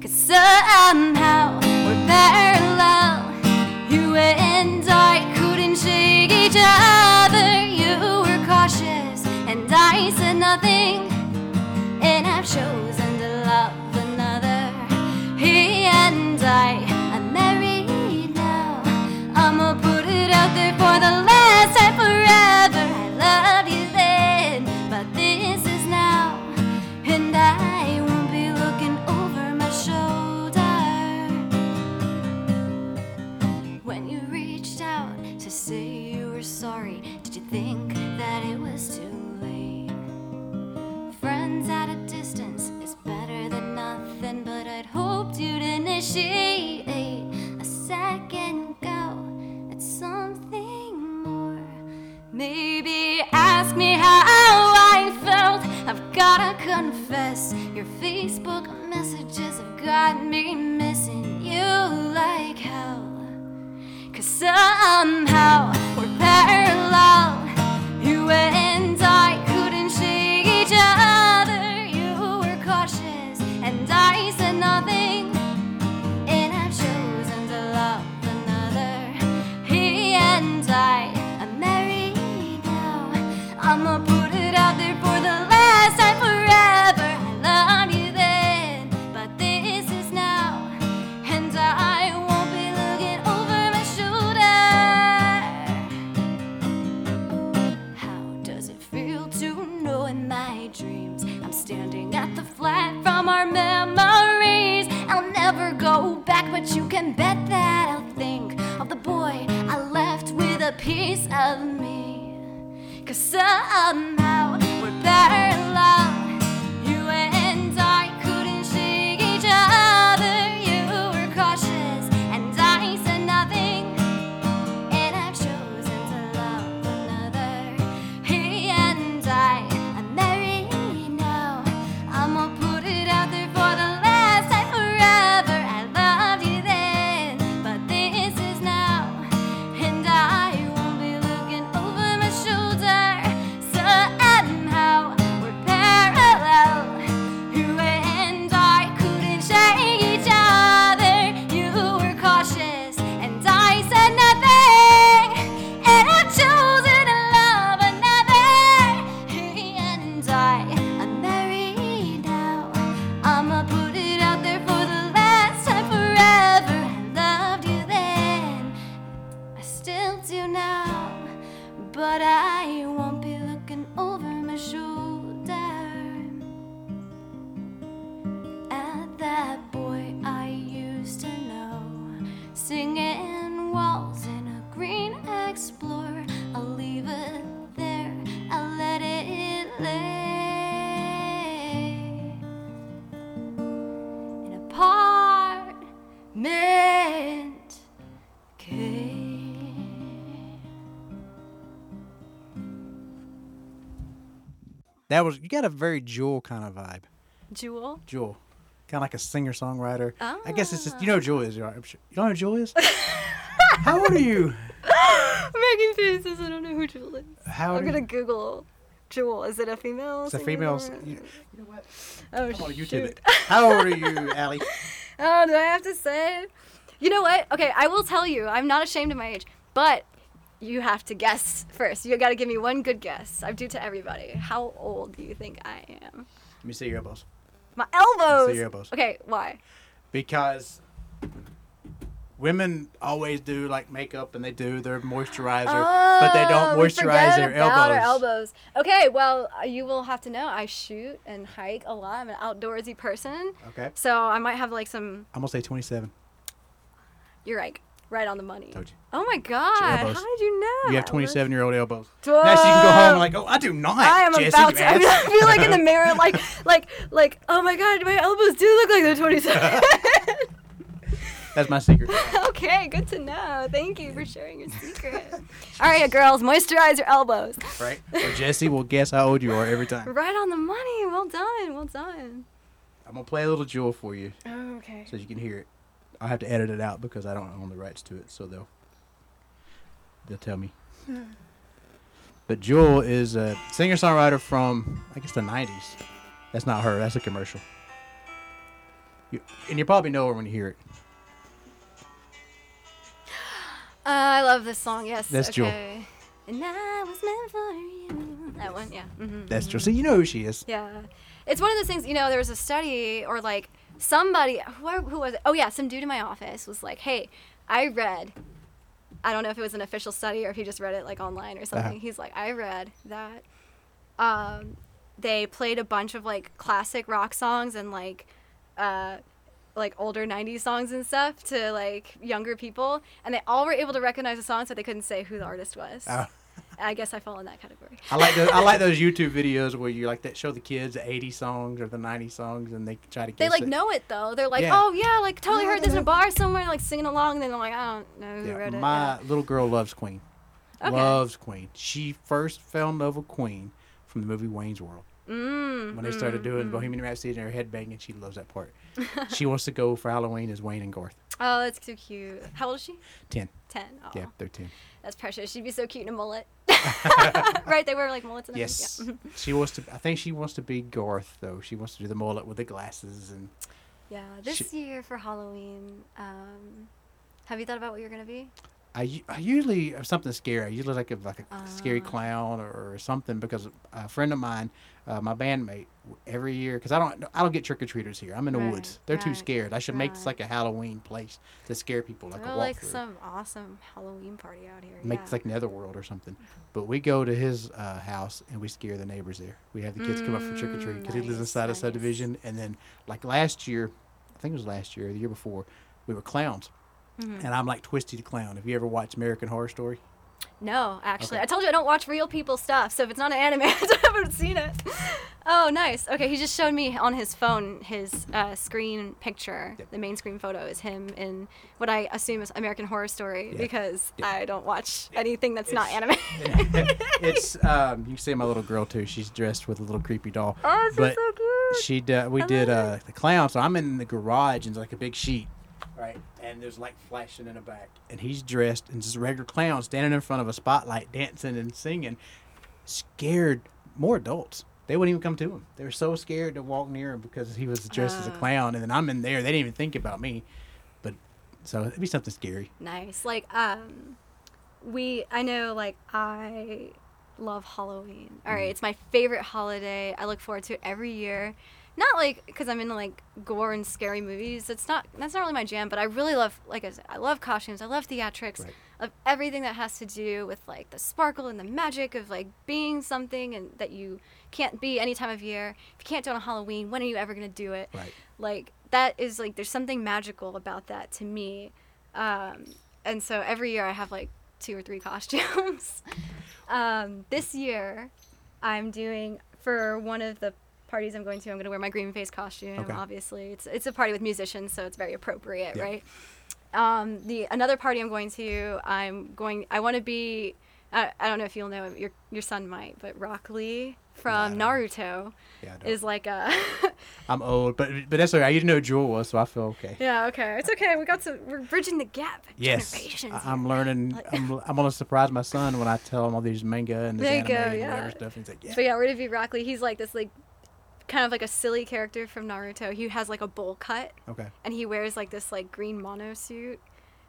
Cause somehow we're parallel. You and I couldn't shake each other. You were cautious, and I said nothing. And I've chosen initiate a second go at something more. Maybe ask me how I felt. I've gotta confess, your Facebook messages have got me missing you like hell. Cause somehow we're parallel. You and and I are married now. I'ma put it out there for the last time forever. I loved you then, but this is now. And I won't be looking over my shoulder. How does it feel to know in my dreams I'm standing at the flat from our memories? I'll never go back, but you can bet that I'll think of the boy I a piece of me. Cause somehow we're parallel. You That was you got a very Jewel kind of vibe. Jewel. Jewel, kind of like a singer songwriter. I guess it's just you know who Jewel is. right? Sure- You don't know who Jewel is? How old are you? I'm making faces. I don't know who Jewel is. How I'm gonna you? Google Jewel. Is it a female? It's a female. You, you know what? Oh, Come on, YouTube shoot. it. How old are you, Alley? Oh, do I have to say? You know what? Okay, I will tell you. I'm not ashamed of my age, but you have to guess first. You got to give me one good guess. I do to everybody. How old do you think I am? Let me see your elbows. My elbows. See your elbows. Okay, why? Because women always do like makeup and they do their moisturizer, but they don't Oh, we moisturize forget their about elbows. Our elbows. Okay, well, uh, you will have to know. I shoot and hike a lot. I'm an outdoorsy person, Okay. so I might have like some. I'm gonna say 27. You're like right on the money. Told you. Oh my god! How did you know? You have 27 year old elbows. Whoa. Now she can go home and like, oh, I do not. I am Jesse, about to. I, mean. I feel like in the mirror, like, like, like. Oh my god, my elbows do look like they're 27. That's my secret. okay, good to know. Thank you for sharing your secret. All right, girls, moisturize your elbows. right? So Jesse will guess how old you are every time. Right on the money. Well done. Well done. I'm gonna play a little jewel for you Oh, okay. so you can hear it. I'll have to edit it out because I don't own the rights to it, so they'll they'll tell me. But Jewel is a singer songwriter from I guess the '90s. That's not her. That's a commercial. You, and you probably know her when you hear it. Uh, I love this song. Yes. That's Jewel. And I was meant for you. That one. Yeah. hmm That's Jewel. So you know who she is. Yeah. It's one of those things, you know, there was a study or like somebody, who, who was it? Oh, yeah, some dude in my office was like, hey, I read, I don't know if it was an official study or if he just read it like online or something. Uh-huh. He's like, I read that um, they played a bunch of like classic rock songs and like, uh, like older 90s songs and stuff to like younger people and they all were able to recognize the songs but they couldn't say who the artist was Oh. I guess i fall in that category I like those, I like those YouTube videos where you like that show the kids the 80 songs or the 90 songs and they try to They like it. know it though. They're like, Yeah. oh yeah, like totally heard this in a mm-hmm. bar somewhere, like singing along. And then they're like, I don't know who Yeah, wrote it. my little girl loves Queen. Okay. Loves Queen. She first fell in love with Queen from the movie Wayne's World. Mm, When they started mm, doing mm. Bohemian Rhapsody and her head banging, she loves that part. she wants to go for Halloween as Wayne and Garth. Oh, that's too cute. How old is she? 10. Ten. Oh, Yeah, 10. that's precious. She'd be so cute in a mullet. right? They wear like mullets and Yes. everything. she wants to, I think she wants to be Garth, though. She wants to do the mullet with the glasses. and Yeah. yeah. This She- year for Halloween, um, have you thought about what you're gonna be? I, I usually have something scary. I usually like a, like a scary Ah. clown or, or something because a friend of mine, uh, my bandmate, every year because I don't I don't get trick or treaters here. I'm in the Right, woods. They're too scared. I should make this like a Halloween place to scare people, like Or a like some awesome Halloween party out here. Make yeah. it like Netherworld or something. But we go to his uh, house and we scare the neighbors there. We have the kids come up for trick or treat Mm, because he lives nice, inside a subdivision. And then like last year, I think it was last year, or the year before, we were clowns. Mm-hmm. And I'm like Twisty the Clown. Have you ever watched American Horror Story? No, actually. Okay. I told you I don't watch real people stuff, so if it's not an anime, I haven't seen it. Oh, nice. Okay, he just showed me on his phone his uh, screen picture. Yep. The main screen photo is him in what I assume is American Horror Story Yeah. because Yeah. I don't watch anything that's not It's- anime. it's um, you can see my little girl too. She's dressed with a little creepy doll. oh, she's but so cute. she d- we I did uh, the clown. So I'm in the garage and it's like a big sheet, right? And there's like flashing in the back, and he's dressed in just a regular clown, standing in front of a spotlight, dancing and singing. Scared more adults. They wouldn't even come to him. They were so scared to walk near him because he was dressed as a Ah. clown, and then I'm in there. They didn't even think about me. But so it'd be something scary. Nice. Like, um, we, I know, like, I love Halloween. All right, Mhm. it's my favorite holiday. I look forward to it every year. Not like because I'm into like gore and scary movies. It's not that's not really my jam. But I really love, like I said, I love costumes. I love theatrics. Right. Of everything that has to do with like the sparkle and the magic of like being something and that you can't be any time of year. If you can't do it on Halloween, when are you ever gonna do it? Right. like that is like there's something magical about that to me um, and so every year i have like two or three costumes um, this year i'm doing for one of the parties i'm going to i'm going to wear my green face costume Okay. obviously it's it's a party with musicians so it's very appropriate Yeah. right um, the another party i'm going to i'm going i want to be I, I don't know if you'll know. Your your son might, but Rock Lee from No. Naruto don't. is like a. I'm old, but but that's okay. I didn't know who Jewel was, so I feel okay. yeah. Okay. It's okay. We got to. We're bridging the gap. Yes, I- I'm learning. Like- I'm, I'm gonna surprise my son when I tell him all these manga and this There you anime go, and yeah. whatever stuff. And he's like, yeah. But yeah, we're gonna be Rock Lee. He's like this like, kind of like a silly character from Naruto. He has like a bowl cut. Okay. and he wears like this like green mono suit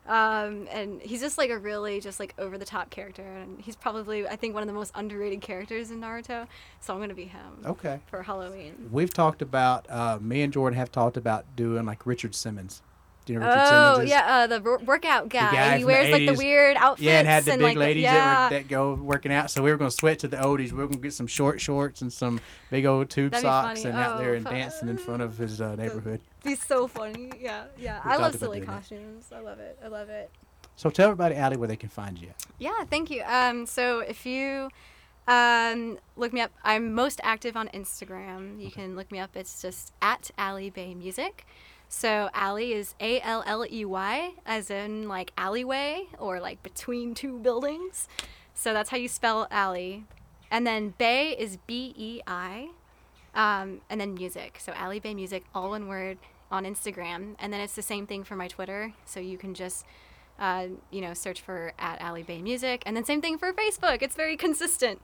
um, and he's just like a really just like over the top character and he's probably i think one of the most underrated characters in naruto so i'm gonna be him Okay. for halloween We've talked about. Uh, me and Jordan have talked about doing like Richard Simmons. Do you know Richard oh Simmons yeah uh, the workout guy, guy he from the wears like the weird outfits Yeah, and had the big like, ladies yeah. that, were, that go working out. So we were going to switch to the oldies. We were going to get some short shorts and some big old tube That'd socks and out there Oh, and fun. dancing in front of his uh, neighborhood. he's so funny yeah yeah We i love silly doing that. costumes i love it i love it So tell everybody, Alley, where they can find you. Yeah, thank you. Um, so if you um, look me up, I'm most active on Instagram. You can look me up. It's just at Alley Bei Music. So Alley is A L L E Y, as in like alleyway or like between two buildings. So that's how you spell alley. And then Bei is B E I, um, and then music. So Alley Bei Music, all one word on Instagram. And then it's the same thing for my Twitter. So you can just uh, you know, search for at Alley Bei Music, and then same thing for Facebook. It's very consistent.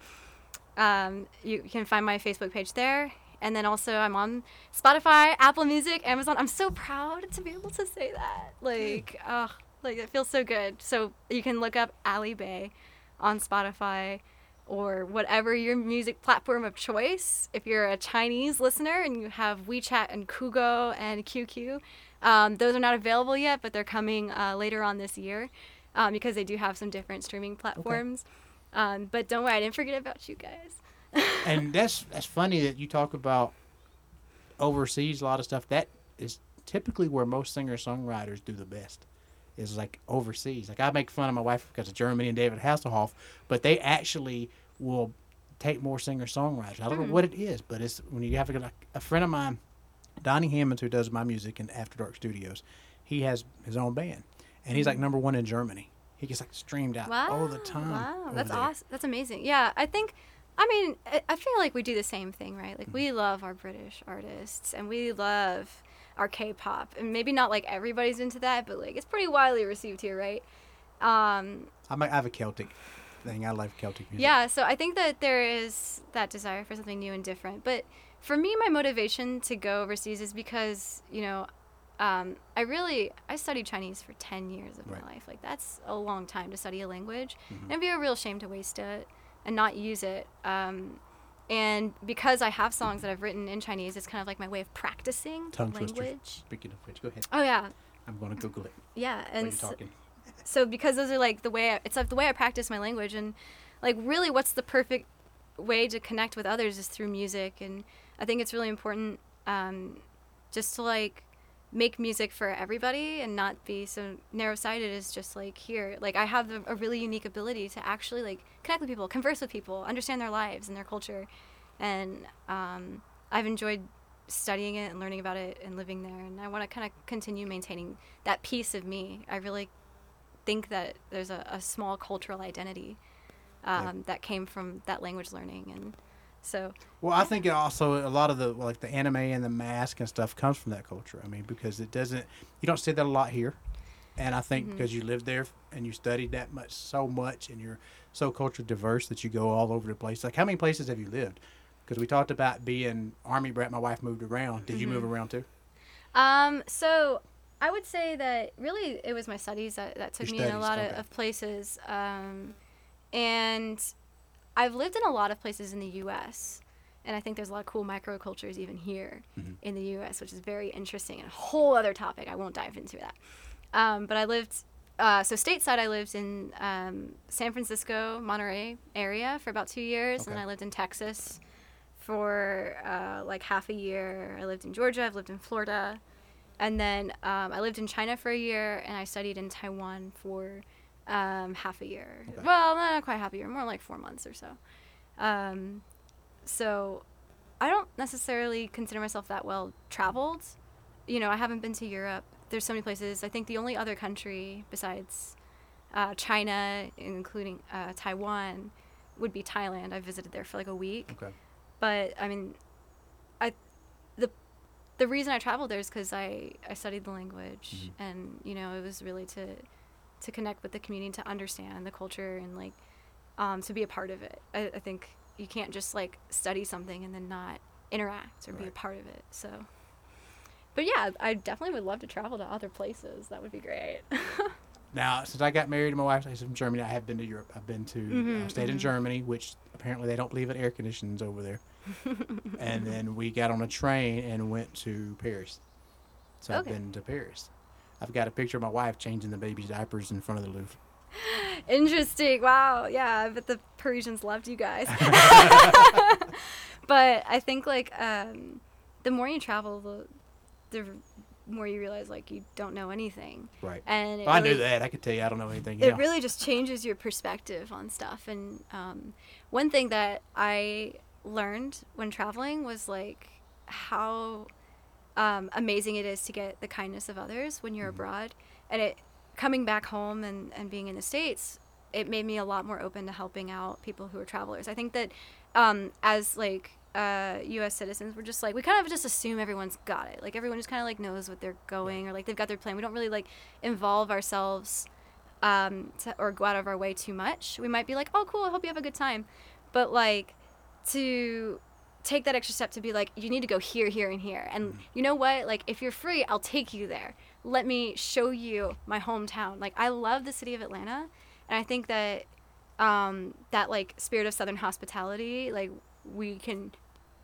Um, you can find my Facebook page there, and then also I'm on Spotify, Apple Music, Amazon. I'm so proud to be able to say that. Like, oh, like it feels so good. So you can look up Alley Bei on Spotify or whatever your music platform of choice. If you're a Chinese listener and you have WeChat and Kugou and QQ, um, those are not available yet, but they're coming uh, later on this year um, because they do have some different streaming platforms. Um, but don't worry, I didn't forget about you guys. And that's that's funny that you talk about overseas a lot of stuff. That is typically where most singer songwriters do the best is like overseas. Like i make fun of my wife because of germany and david hasselhoff but they actually will take more singer songwriters i don't know hmm. what it is but it's when you have a, a friend of mine donnie hammonds who does my music in after dark studios he has his own band and he's like hmm. number one in germany. He gets like streamed out all the time Wow, that's awesome. That's amazing. Yeah, I think, I mean, I, feel like we do the same thing, right? Like we love our British artists and we love our K-pop, and maybe not like everybody's into that, but like it's pretty widely received here, right? Um, I have a celtic thing i like celtic music yeah, so I think that there is that desire for something new and different. But for me, my motivation to go overseas is because, you know, um, I really I studied Chinese for ten years of Right. Mm-hmm. my life. Like that's a long time to study a language, and it'd be a real shame to waste it and not use it. Um, and because I have songs that I've written in Chinese, it's kind of like my way of practicing the Tongue twister. language. Speaking of which, go ahead. Oh yeah, I'm going to Google it yeah, and you're so, so because those are like the way I, it's like the way I practice my language and like really what's the perfect way to connect with others is through music and I think it's really important um, just to like make music for everybody and not be so narrow-sighted as just like here. Like I have a, a really unique ability to actually like connect with people converse with people understand their lives and their culture. And um, I've enjoyed studying it and learning about it and living there. And I want to kind of continue maintaining that piece of me. I really think that there's a, a small cultural identity um, Yeah. that came from that language learning and so Well, I think it also a lot of the like the anime and the mask and stuff comes from that culture. I mean, because it doesn't you don't see that a lot here, and I think Mm-hmm. because you lived there and you studied that much so much and you're so culture diverse that you go all over the place. Like how many places have you lived? Because we talked about being army brat. My wife moved around. Did you Mm-hmm. move around too? Um, so I would say that really it was my studies that, that took Your me in a lot okay. of, of places. Um, and I've lived in a lot of places in the U.S. And I think there's a lot of cool microcultures even here Mm-hmm. in the U.S., which is very interesting and a whole other topic. I won't dive into that. Um, but I lived, uh, so stateside, I lived in um, San Francisco, Monterey area for about two years. And Okay. I lived in Texas for uh, like half a year. I lived in Georgia. I've lived in Florida. And then um, I lived in China for a year, and I studied in Taiwan for um, half a year. Okay. Well, not quite half a year, more like four months or so. Um, so I don't necessarily consider myself that well traveled. You know, I haven't been to Europe. There's so many places. I think the only other country besides Uh, China, including uh, Taiwan, would be Thailand. I visited there for like a week. Okay. But I mean, I the the reason I traveled there is because I I studied the language, Mhm. and you know it was really to to connect with the community, to understand the culture, and like um, to be a part of it. I, I think you can't just like study something and then not interact or be a part of it. So. But yeah, I definitely would love to travel to other places. That would be great. Now, since I got married to my wife, she's from Germany. I have been to Europe. I've been to, Mhm, uh, stayed in mhm. Germany, which apparently they don't believe in air conditions over there. and then we got on a train and went to Paris. So I've been to Paris. I've got a picture of my wife changing the baby's diapers in front of the Louvre. Interesting. Wow. Yeah, but the Parisians loved you guys. but I think like um, the more you travel, the the more you realize like you don't know anything. Right. And it If I knew that, I could tell you I don't know anything it really just changes your perspective on stuff. And um, one thing that I learned when traveling was like how um, amazing it is to get the kindness of others when you're Mhm. abroad. And it coming back home and, and being in the States, it made me a lot more open to helping out people who are travelers. I think that um, as like uh, U.S. citizens, we're just like we kind of just assume everyone's got it. Like everyone just kind of like knows what they're going or like they've got their plan. We don't really like involve ourselves um, to, or go out of our way too much. We might be like, oh, cool, I hope you have a good time, but like to take that extra step to be like, you need to go here, here, and here. And Mhm. you know what? Like, if you're free, I'll take you there. Let me show you my hometown. Like, I love the city of Atlanta, and I think that um, that like spirit of Southern hospitality, like we can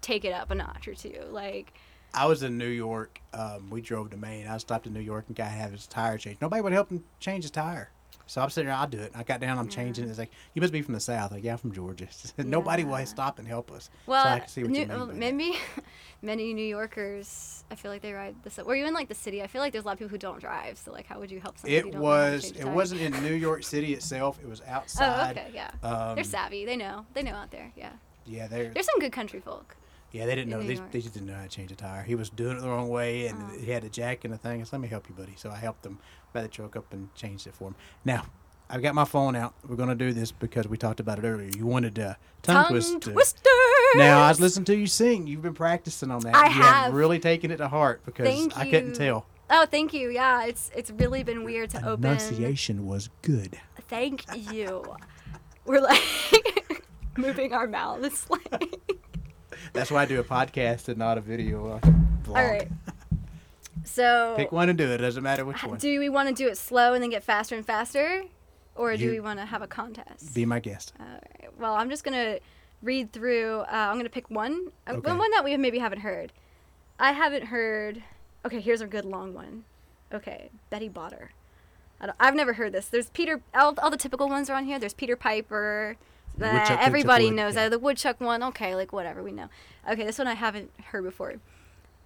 take it up a notch or two. Like, I was in New York. Um, we drove to Maine. I stopped in New York and guy had his tire changed. Nobody would help him change his tire. So I'm sitting there, I'll do it. I got down, I'm Yeah. changing. It's like, you must be from the South. Like, yeah, I'm from Georgia. Nobody will stop and help us. well, so I can see what New- you mean. well, maybe many New Yorkers, I feel like they ride the. Were you in like the city? I feel like there's a lot of people who don't drive. So like, how would you help somebody? It don't know to was. It wasn't in New York City itself. It was outside. Oh, okay, yeah. Um, They're savvy. They know. They know out there. Yeah. Yeah, they're. There's some good country folk. Yeah, they didn't know. They, they just didn't know how to change a tire. He was doing it the wrong way, and Oh. he had a jack and a thing. I said, "Let me help you, buddy." So I helped him by the truck up and changed it for him. Now, I've got my phone out. We're gonna do this because we talked about it earlier. You wanted uh, tongue, twister. twister. Now I was listening to you sing. You've been practicing on that. I you have. really taken it to heart because Thank I couldn't tell. Oh, thank you. Yeah, it's it's really been weird to open. Enunciation was good. Thank you. We're like moving our mouths. Like. That's why I do a podcast and not a video uh, vlog. All right. So. Pick one and do it. Doesn't matter which one. Do we want to do it slow and then get faster and faster, or do we want to have a contest? Be my guest. All right. Well, I'm just gonna read through. Uh, I'm gonna pick one, uh, Okay. one that we maybe haven't heard. I haven't heard. Okay, here's a good long one. Okay, Betty Botter. I don't, I've never heard this. There's Peter. All, all the typical ones are on here. There's Peter Piper. Uh, everybody knows yeah. that. The woodchuck one. Okay, like whatever we know. Okay, this one I haven't heard before.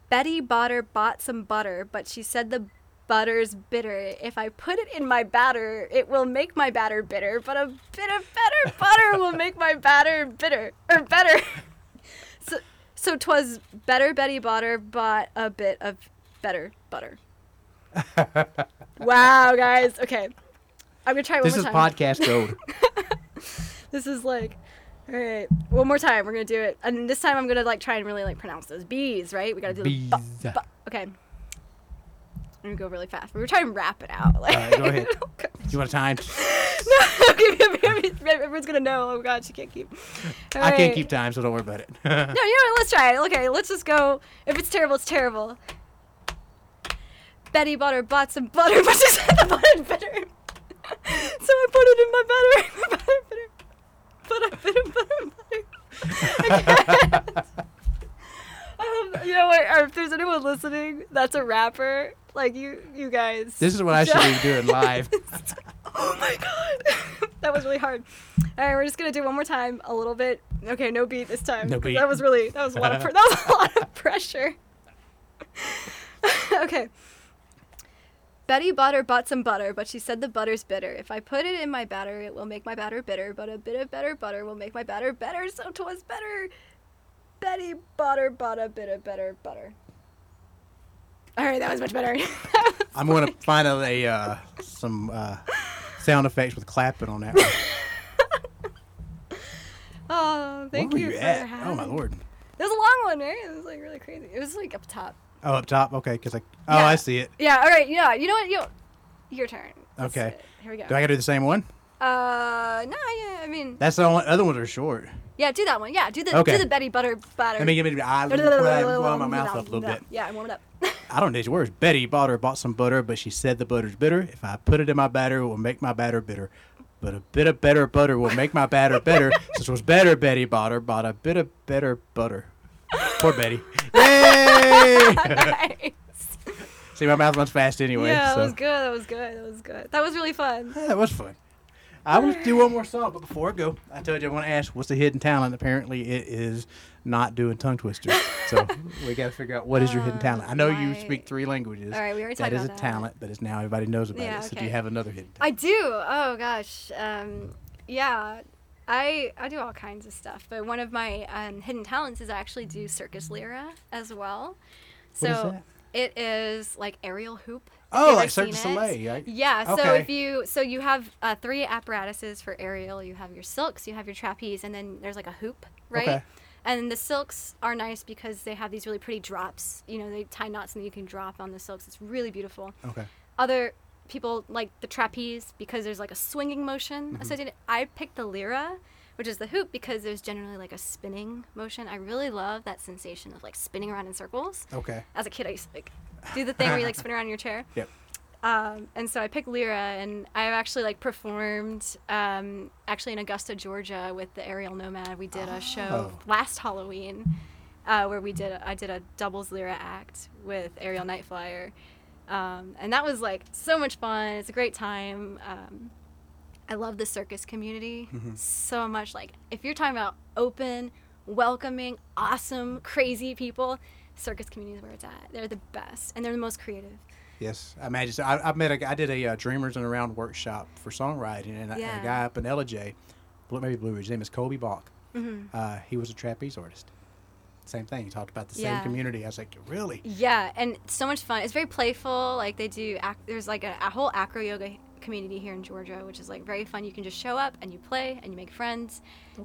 Betty Botter bought some butter, but she said the butter's bitter. If I put it in my batter, it will make my batter bitter, but a bit of better butter will make my batter bitter or better. so, so 'twas better Betty Botter bought a bit of better butter. wow, guys. Okay, I'm gonna try one This more is time. podcast gold. This is like, all right, one more time. We're gonna do it, and this time I'm gonna like try and really like pronounce those bees. Right? We gotta do the bu- Bees. bu- Okay. I'm gonna go really fast. We were trying to wrap it out. Like, right, go ahead. Oh, you want a time? no, everyone's gonna know. Oh God, she can't keep. All I can't right. keep time, so don't worry about it. No, you know what? Let's try it. Okay, let's just go. If it's terrible, it's terrible. Betty Butter bought some butter, but she said the butter's bitter. so I put it in my butter. My butter bitter. But I bit of butter, butter. um, you know what? If there's anyone listening that's a rapper, like you, you guys. this is what I should be doing live. Oh my god, that was really hard. All right, we're just gonna do one more time, a little bit. Okay, no beat this time. No beat. That was really that was a lot of that was a lot of pressure. okay. Betty Butter bought some butter, but she said the butter's bitter. If I put it in my batter, it will make my batter bitter, but a bit of better butter will make my batter better, so 'twas better. Betty Butter bought a bit of better butter. All right, that was much better. I'm going to find a, a uh, some uh, sound effects with clapping on that. one. Oh, thank Where you were you for at? having Oh my lord. It was a long one, right? It was like really crazy. It was like up top. Oh, up top. Okay, because I. Oh, Yeah. I see it. Yeah. All right. Yeah. You know what? You. Your turn. Let's Okay. it. Here we go. Do I got to do the same one? Uh, no. Yeah. I mean. That's the only other ones are short. Yeah. Do that one. Yeah. Do the Okay. do the Betty Butter batter. Let me give me. I warm my mouth up a little bit. Yeah. Warm it up. I don't know these words. Betty bought her bought some butter, but she said the butter's bitter. If I put it in my batter, it will make my batter bitter. But a bit of better butter will make my batter better. Since it was better, Betty bought her bought a bit of better butter. Poor Betty. Yay! nice. See, my mouth runs fast anyway. yeah. That so. was good. That was good. That was good. That was really fun. Yeah, that was fun. I want to do one more song, but before I go, I told you I want to ask what's the hidden talent. Apparently, it is not doing tongue twisters. so we got to figure out what is your hidden talent. I know you speak three languages. All right. We already That is a that. talent, but it's now everybody knows about Yeah, it. So do you have another hidden I do. Oh gosh. Um, yeah. I I do all kinds of stuff, but one of my um, hidden talents is I actually do circus lyra as well. So What is that? it is like aerial hoop. Oh, like Cirque du. Soleil, right? Yeah. So Okay. if you so you have uh, three apparatuses for aerial. You have your silks, you have your trapeze, and then there's like a hoop, right? Okay. And the silks are nice because they have these really pretty drops. You know, they tie knots and you can drop on the silks. It's really beautiful Okay. other people like the trapeze because there's like a swinging motion Mm-hmm. associated. I picked the lyra, which is the hoop, because there's generally like a spinning motion. I really love that sensation of like spinning around in circles. Okay. As a kid, I used to like do the thing where you like spin around in your chair. Yep. Um, and so I picked lyra, and I've actually like performed um, actually in Augusta, Georgia, with the Aerial Nomad. We did a show Oh. last Halloween uh, where we did I did a doubles lyra act with Aerial Night Flyer, um, and that was like so much fun. It's a great time. Um, I love the circus community Mm-hmm. so much. Like if you're talking about open, welcoming, awesome, crazy people, circus community is where it's at. They're the best, and they're the most creative. Yes, I imagine. So I, I met a, I did a uh, Dreamers and Around workshop for songwriting, and a- Yeah. a, guy up in Ellijay, Blue- maybe Blue Ridge. His name is Kobe Bach. Mhm. Uh, he was a trapeze artist. Same thing. He talked about the Yeah. same community. I was like, really? Yeah, and so much fun. It's very playful. Like they do. Ac- there's like a, a whole acro yoga community here in Georgia, which is like very fun. You can just show up and you play and you make friends,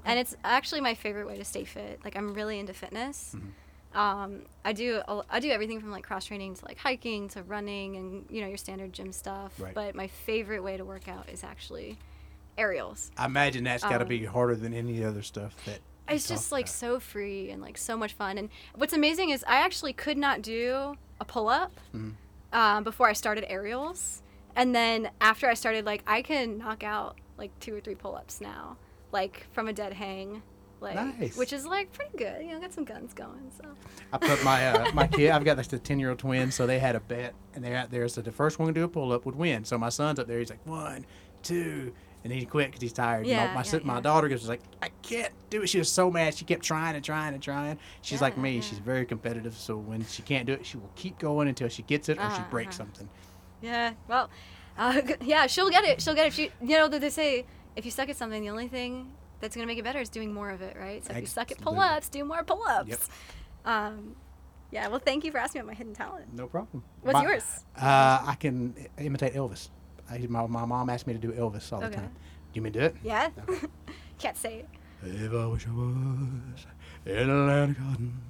and it's actually my favorite way to stay fit. Like I'm really into fitness. Um, I do I do everything from like cross training to like hiking to running and you know your standard gym stuff. Right. But my favorite way to work out is actually aerials. I imagine that's got to Um, be harder than any other stuff that. It's just like about. so free and like so much fun. And what's amazing is I actually could not do a pull up Mhm. um, before I started aerials, and then after I started, like I can knock out like two or three pull ups now, like from a dead hang, like Nice. which is like pretty good. You know, got some guns going. So I put my uh, my kid. I've got like the ten year old twin, so they had a bet, and they're out there. So the first one to do a pull up would win. So my son's up there. He's like one, two, and he quit because he's tired. Yeah, my my, yeah, my yeah. daughter was like, I can't do it. She was so mad. She kept trying and trying and trying. She's like Yeah, me. yeah. She's very competitive. So when she can't do it, she will keep going until she gets it or she Uh-huh, breaks uh-huh. something. yeah, well, uh, yeah, she'll get it. She'll get it. She, you know, that they say if you suck at something, the only thing that's gonna make it better is doing more of it, right? So if you suck at pull ups, do more pull ups. Yep. Um, yeah. Well, thank you for asking about my hidden talent. No problem. What's My- yours? Uh, I can imitate Elvis. I, my, my mom asked me to do Elvis all the time. Do you mean do it? Yeah. Can't say it. If I wish I was in a land of cotton,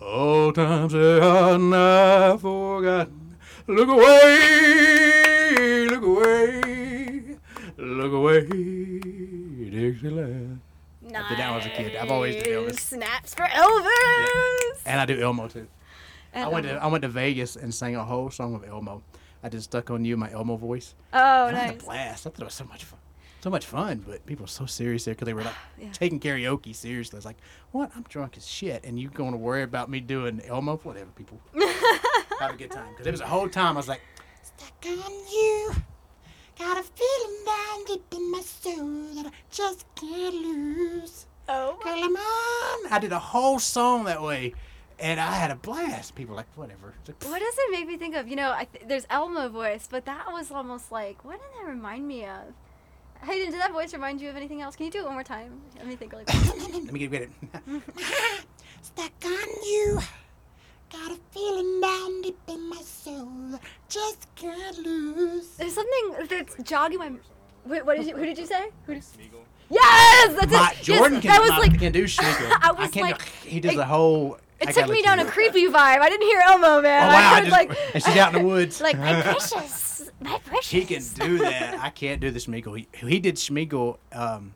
old times they are not forgotten. Look away, look away, look away, Dixieland. I did that when I was a kid. I've always did Elvis. Snaps for Elvis. And I do Elmo too. And I went to I went to Vegas and sang a whole song of Elmo. I did "Stuck on You," my Elmo voice. Oh, And I had a blast. I thought it was so much fun. So much fun, but people were so serious there because they were like Yeah. taking karaoke seriously. I was like, "What? I'm drunk as shit, and you going to worry about me doing Elmo? Whatever, people. Have a good time." Because it was a whole time I was like, "Stuck on you, got a feeling down deep in my soul that I just can't lose." Oh. Girl, I'm on. I did a whole song that way, and I had a blast. People were like, "Whatever." Like, What does it make me think of? You know, I th- there's Elmo voice, but that was almost like, what did that remind me of? Hayden, did that voice remind you of anything else? Can you do it one more time? Let me think really quick. Let me get, get it. Stuck on you. Got a feeling down deep in my soul. Just can't lose. There's something that's jogging my Wait, what did you? Who did you say? Who did, Smeagol. yes, that's My, it. Jordan yes, can, that was my- like can do Schmeagol. I was can't like- do, he does it- the whole. It I took me down you a creepy vibe. I didn't hear Elmo, man. Oh I wow! heard just- like and she's out in the woods. like my precious, my precious. He can do that. I can't do the Schmeagol. He, he did Schmeagol, um,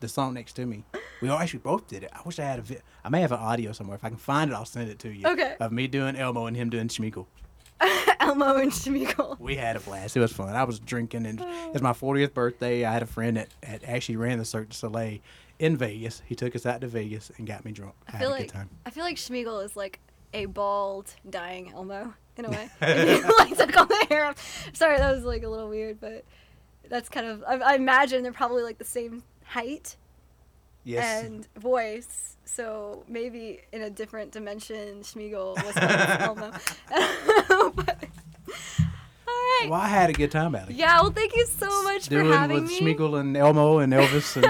the song next to me. We all actually both did it. I wish I had a vi- I may have an audio somewhere. If I can find it, I'll send it to you. Okay. Of me doing Elmo and him doing Schmeagol. Elmo and Schmeagol. We had a blast. It was fun. I was drinking, and it was my 40th birthday. I had a friend that, that actually ran the Cirque du Soleil in Vegas. He took us out to Vegas and got me drunk. I, I had feel a like good time. I feel like Schmeagol is like a bald, dying Elmo in a way. You, like took all the hair off. Sorry, that was like a little weird, but that's kind of. I, I imagine they're probably like the same height Yes. and voice. So maybe in a different dimension, Schmeagol was Elmo. but, all right. well, I had a good time out of it. Yeah. Well, thank you so much for doing having with me. Schmeagol and Elmo and Elvis. And,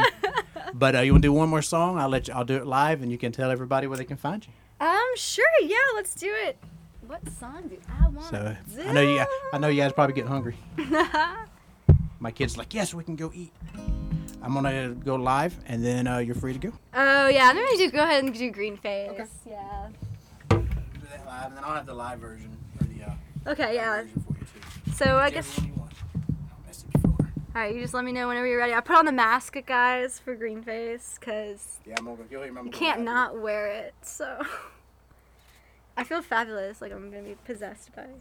but uh, you want to do one more song? I'll let you. I'll do it live, and you can tell everybody where they can find you. Um. Sure. Yeah. Let's do it. What song do I want So to do? I know you. I know you guys probably getting hungry. My kid's like, yes, we can go eat. I'm gonna go live, and then uh, you're free to go. Oh yeah, I'm gonna do. Go ahead and do Green Face. Okay. Yeah. Do that live, and then I'll have the live version or the uh, Okay. Yeah. version for you too. So I Whichever guess. All right. You just let me know whenever you're ready. I put on the mask, guys, for Green Face, cause Yeah, I'm go. You'll me. you can't not wear it. So. I feel fabulous. Like I'm gonna be possessed by. it.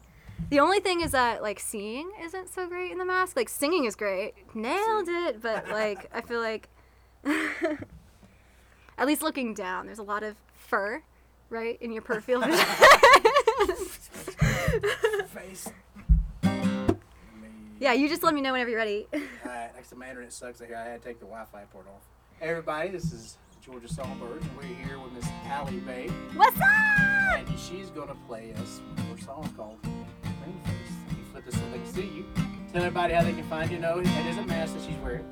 The only thing is that like seeing isn't so great in the mask. Like singing is great. Nailed it. But like I feel like. At least looking down, there's a lot of fur, right, in your peripheral vision. face. Yeah, you just let me know whenever you're ready. Alright, next to my internet sucks here. I had to take the Wi-Fi port off. Hey everybody, this is Georgia Songbird, and we're here with Miss Alley Bei, What's up? and she's gonna play us her songs called Green Face. You flip this so they can see you. Tell everybody how they can find you. No, it is a mask that she's wearing.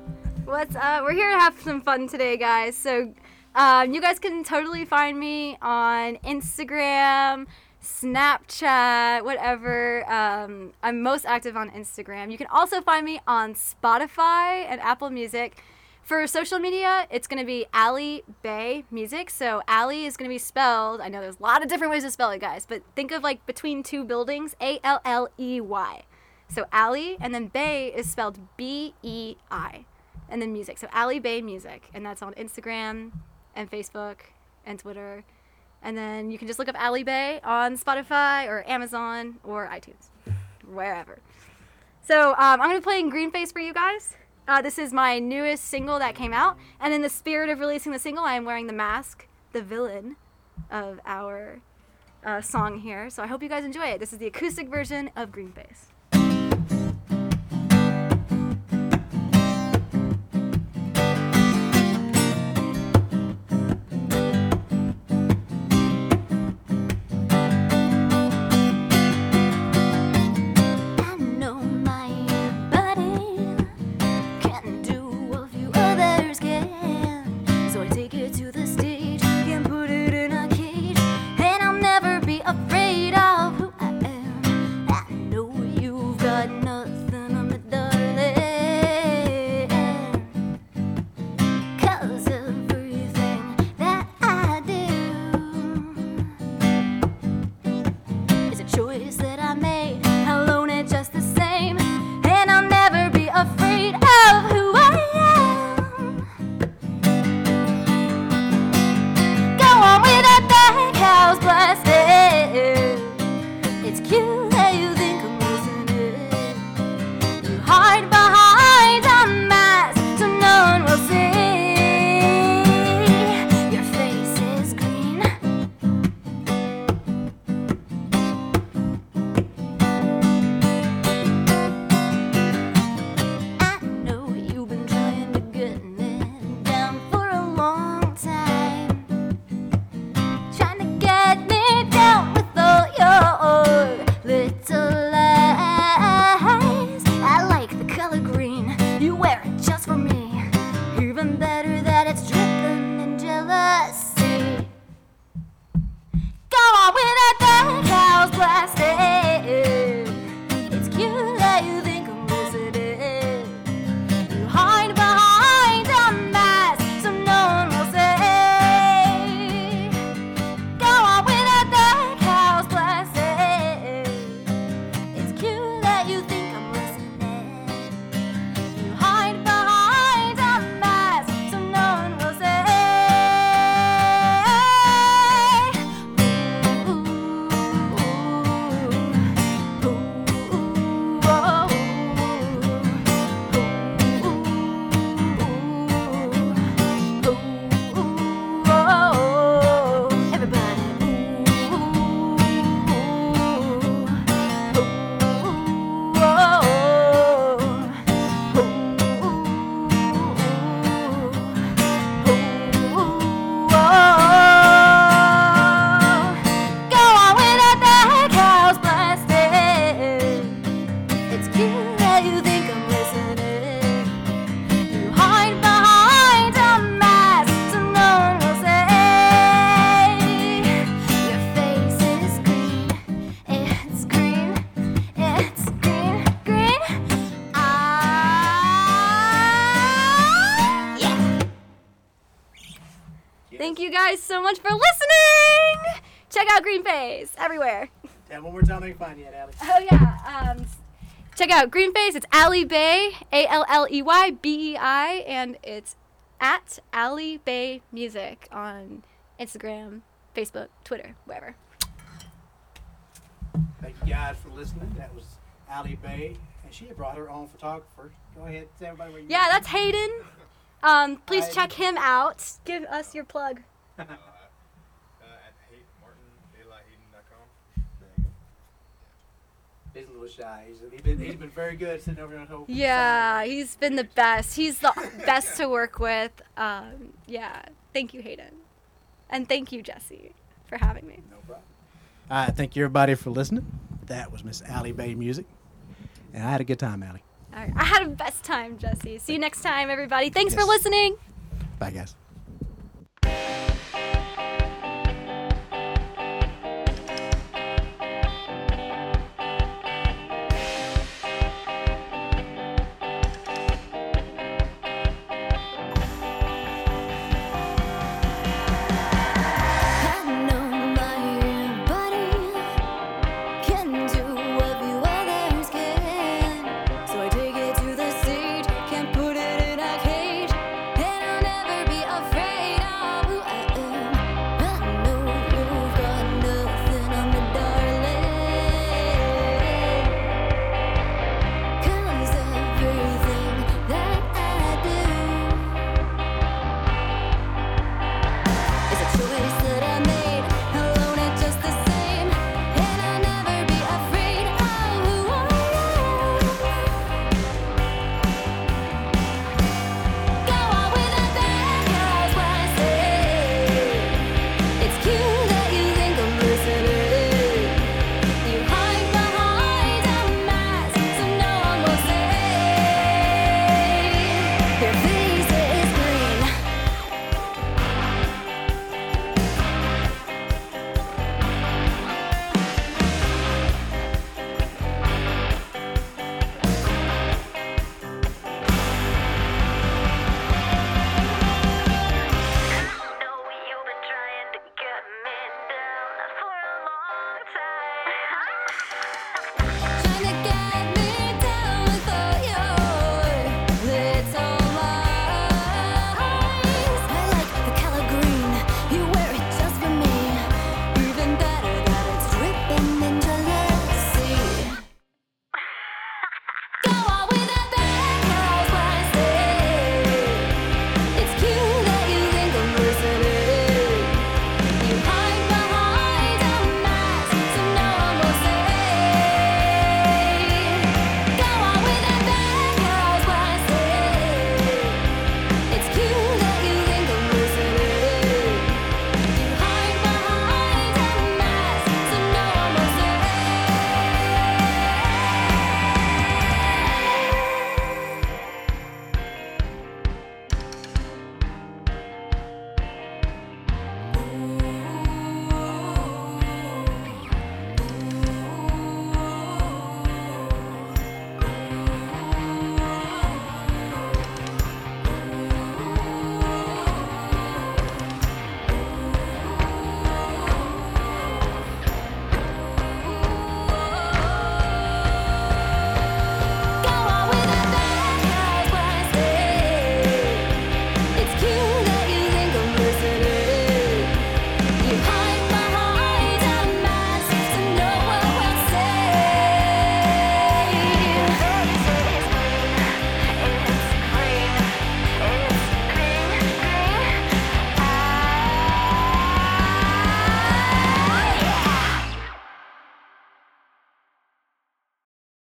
What's up? We're here to have some fun today, guys. So, um, you guys can totally find me on Instagram, Snapchat, whatever. Um, I'm most active on Instagram. You can also find me on Spotify and Apple Music. For social media, it's going to be Alley Bei Music. So Alley is going to be spelled. I know there's a lot of different ways to spell it, guys, but think of like between two buildings, A L L E Y. So Alley, and then Bei is spelled B E I, and then music. So Alley Bei Music, and that's on Instagram and Facebook and Twitter. And then you can just look up Alley Bei on Spotify or Amazon or iTunes, wherever. So um, I'm gonna be playing Green Face for you guys. Uh, this is my newest single that came out, and in the spirit of releasing the single, I am wearing the mask, the villain of our uh, song here. So I hope you guys enjoy it. This is the acoustic version of Green Tell one more time they can find you at, Alex. Oh yeah. Um, check out Green Face. It's Alley Bei, A L L E Y B E I, and it's at Alley Bei Music on Instagram, Facebook, Twitter, wherever. Thank you guys for listening. That was Alley Bei, and she had brought her own photographer. Go ahead, tell everybody where you. Yeah, that's Hayden. Um, please Hi. check him out. Give us your plug. uh, at Hayden Martin, DaylightHayden.com. He's a little shy. He's, he's been he's been very good sitting over there. and holding Yeah, he's been the best. He's the best to work with. Um, yeah, thank you, Hayden, and thank you, Jesse, for having me. No problem. All right, thank you everybody for listening. That was Miss Alley Bei Music, and I had a good time, Alley. All right, I had a best time, Jesse. See you next time, everybody. Thanks for listening. Bye, guys.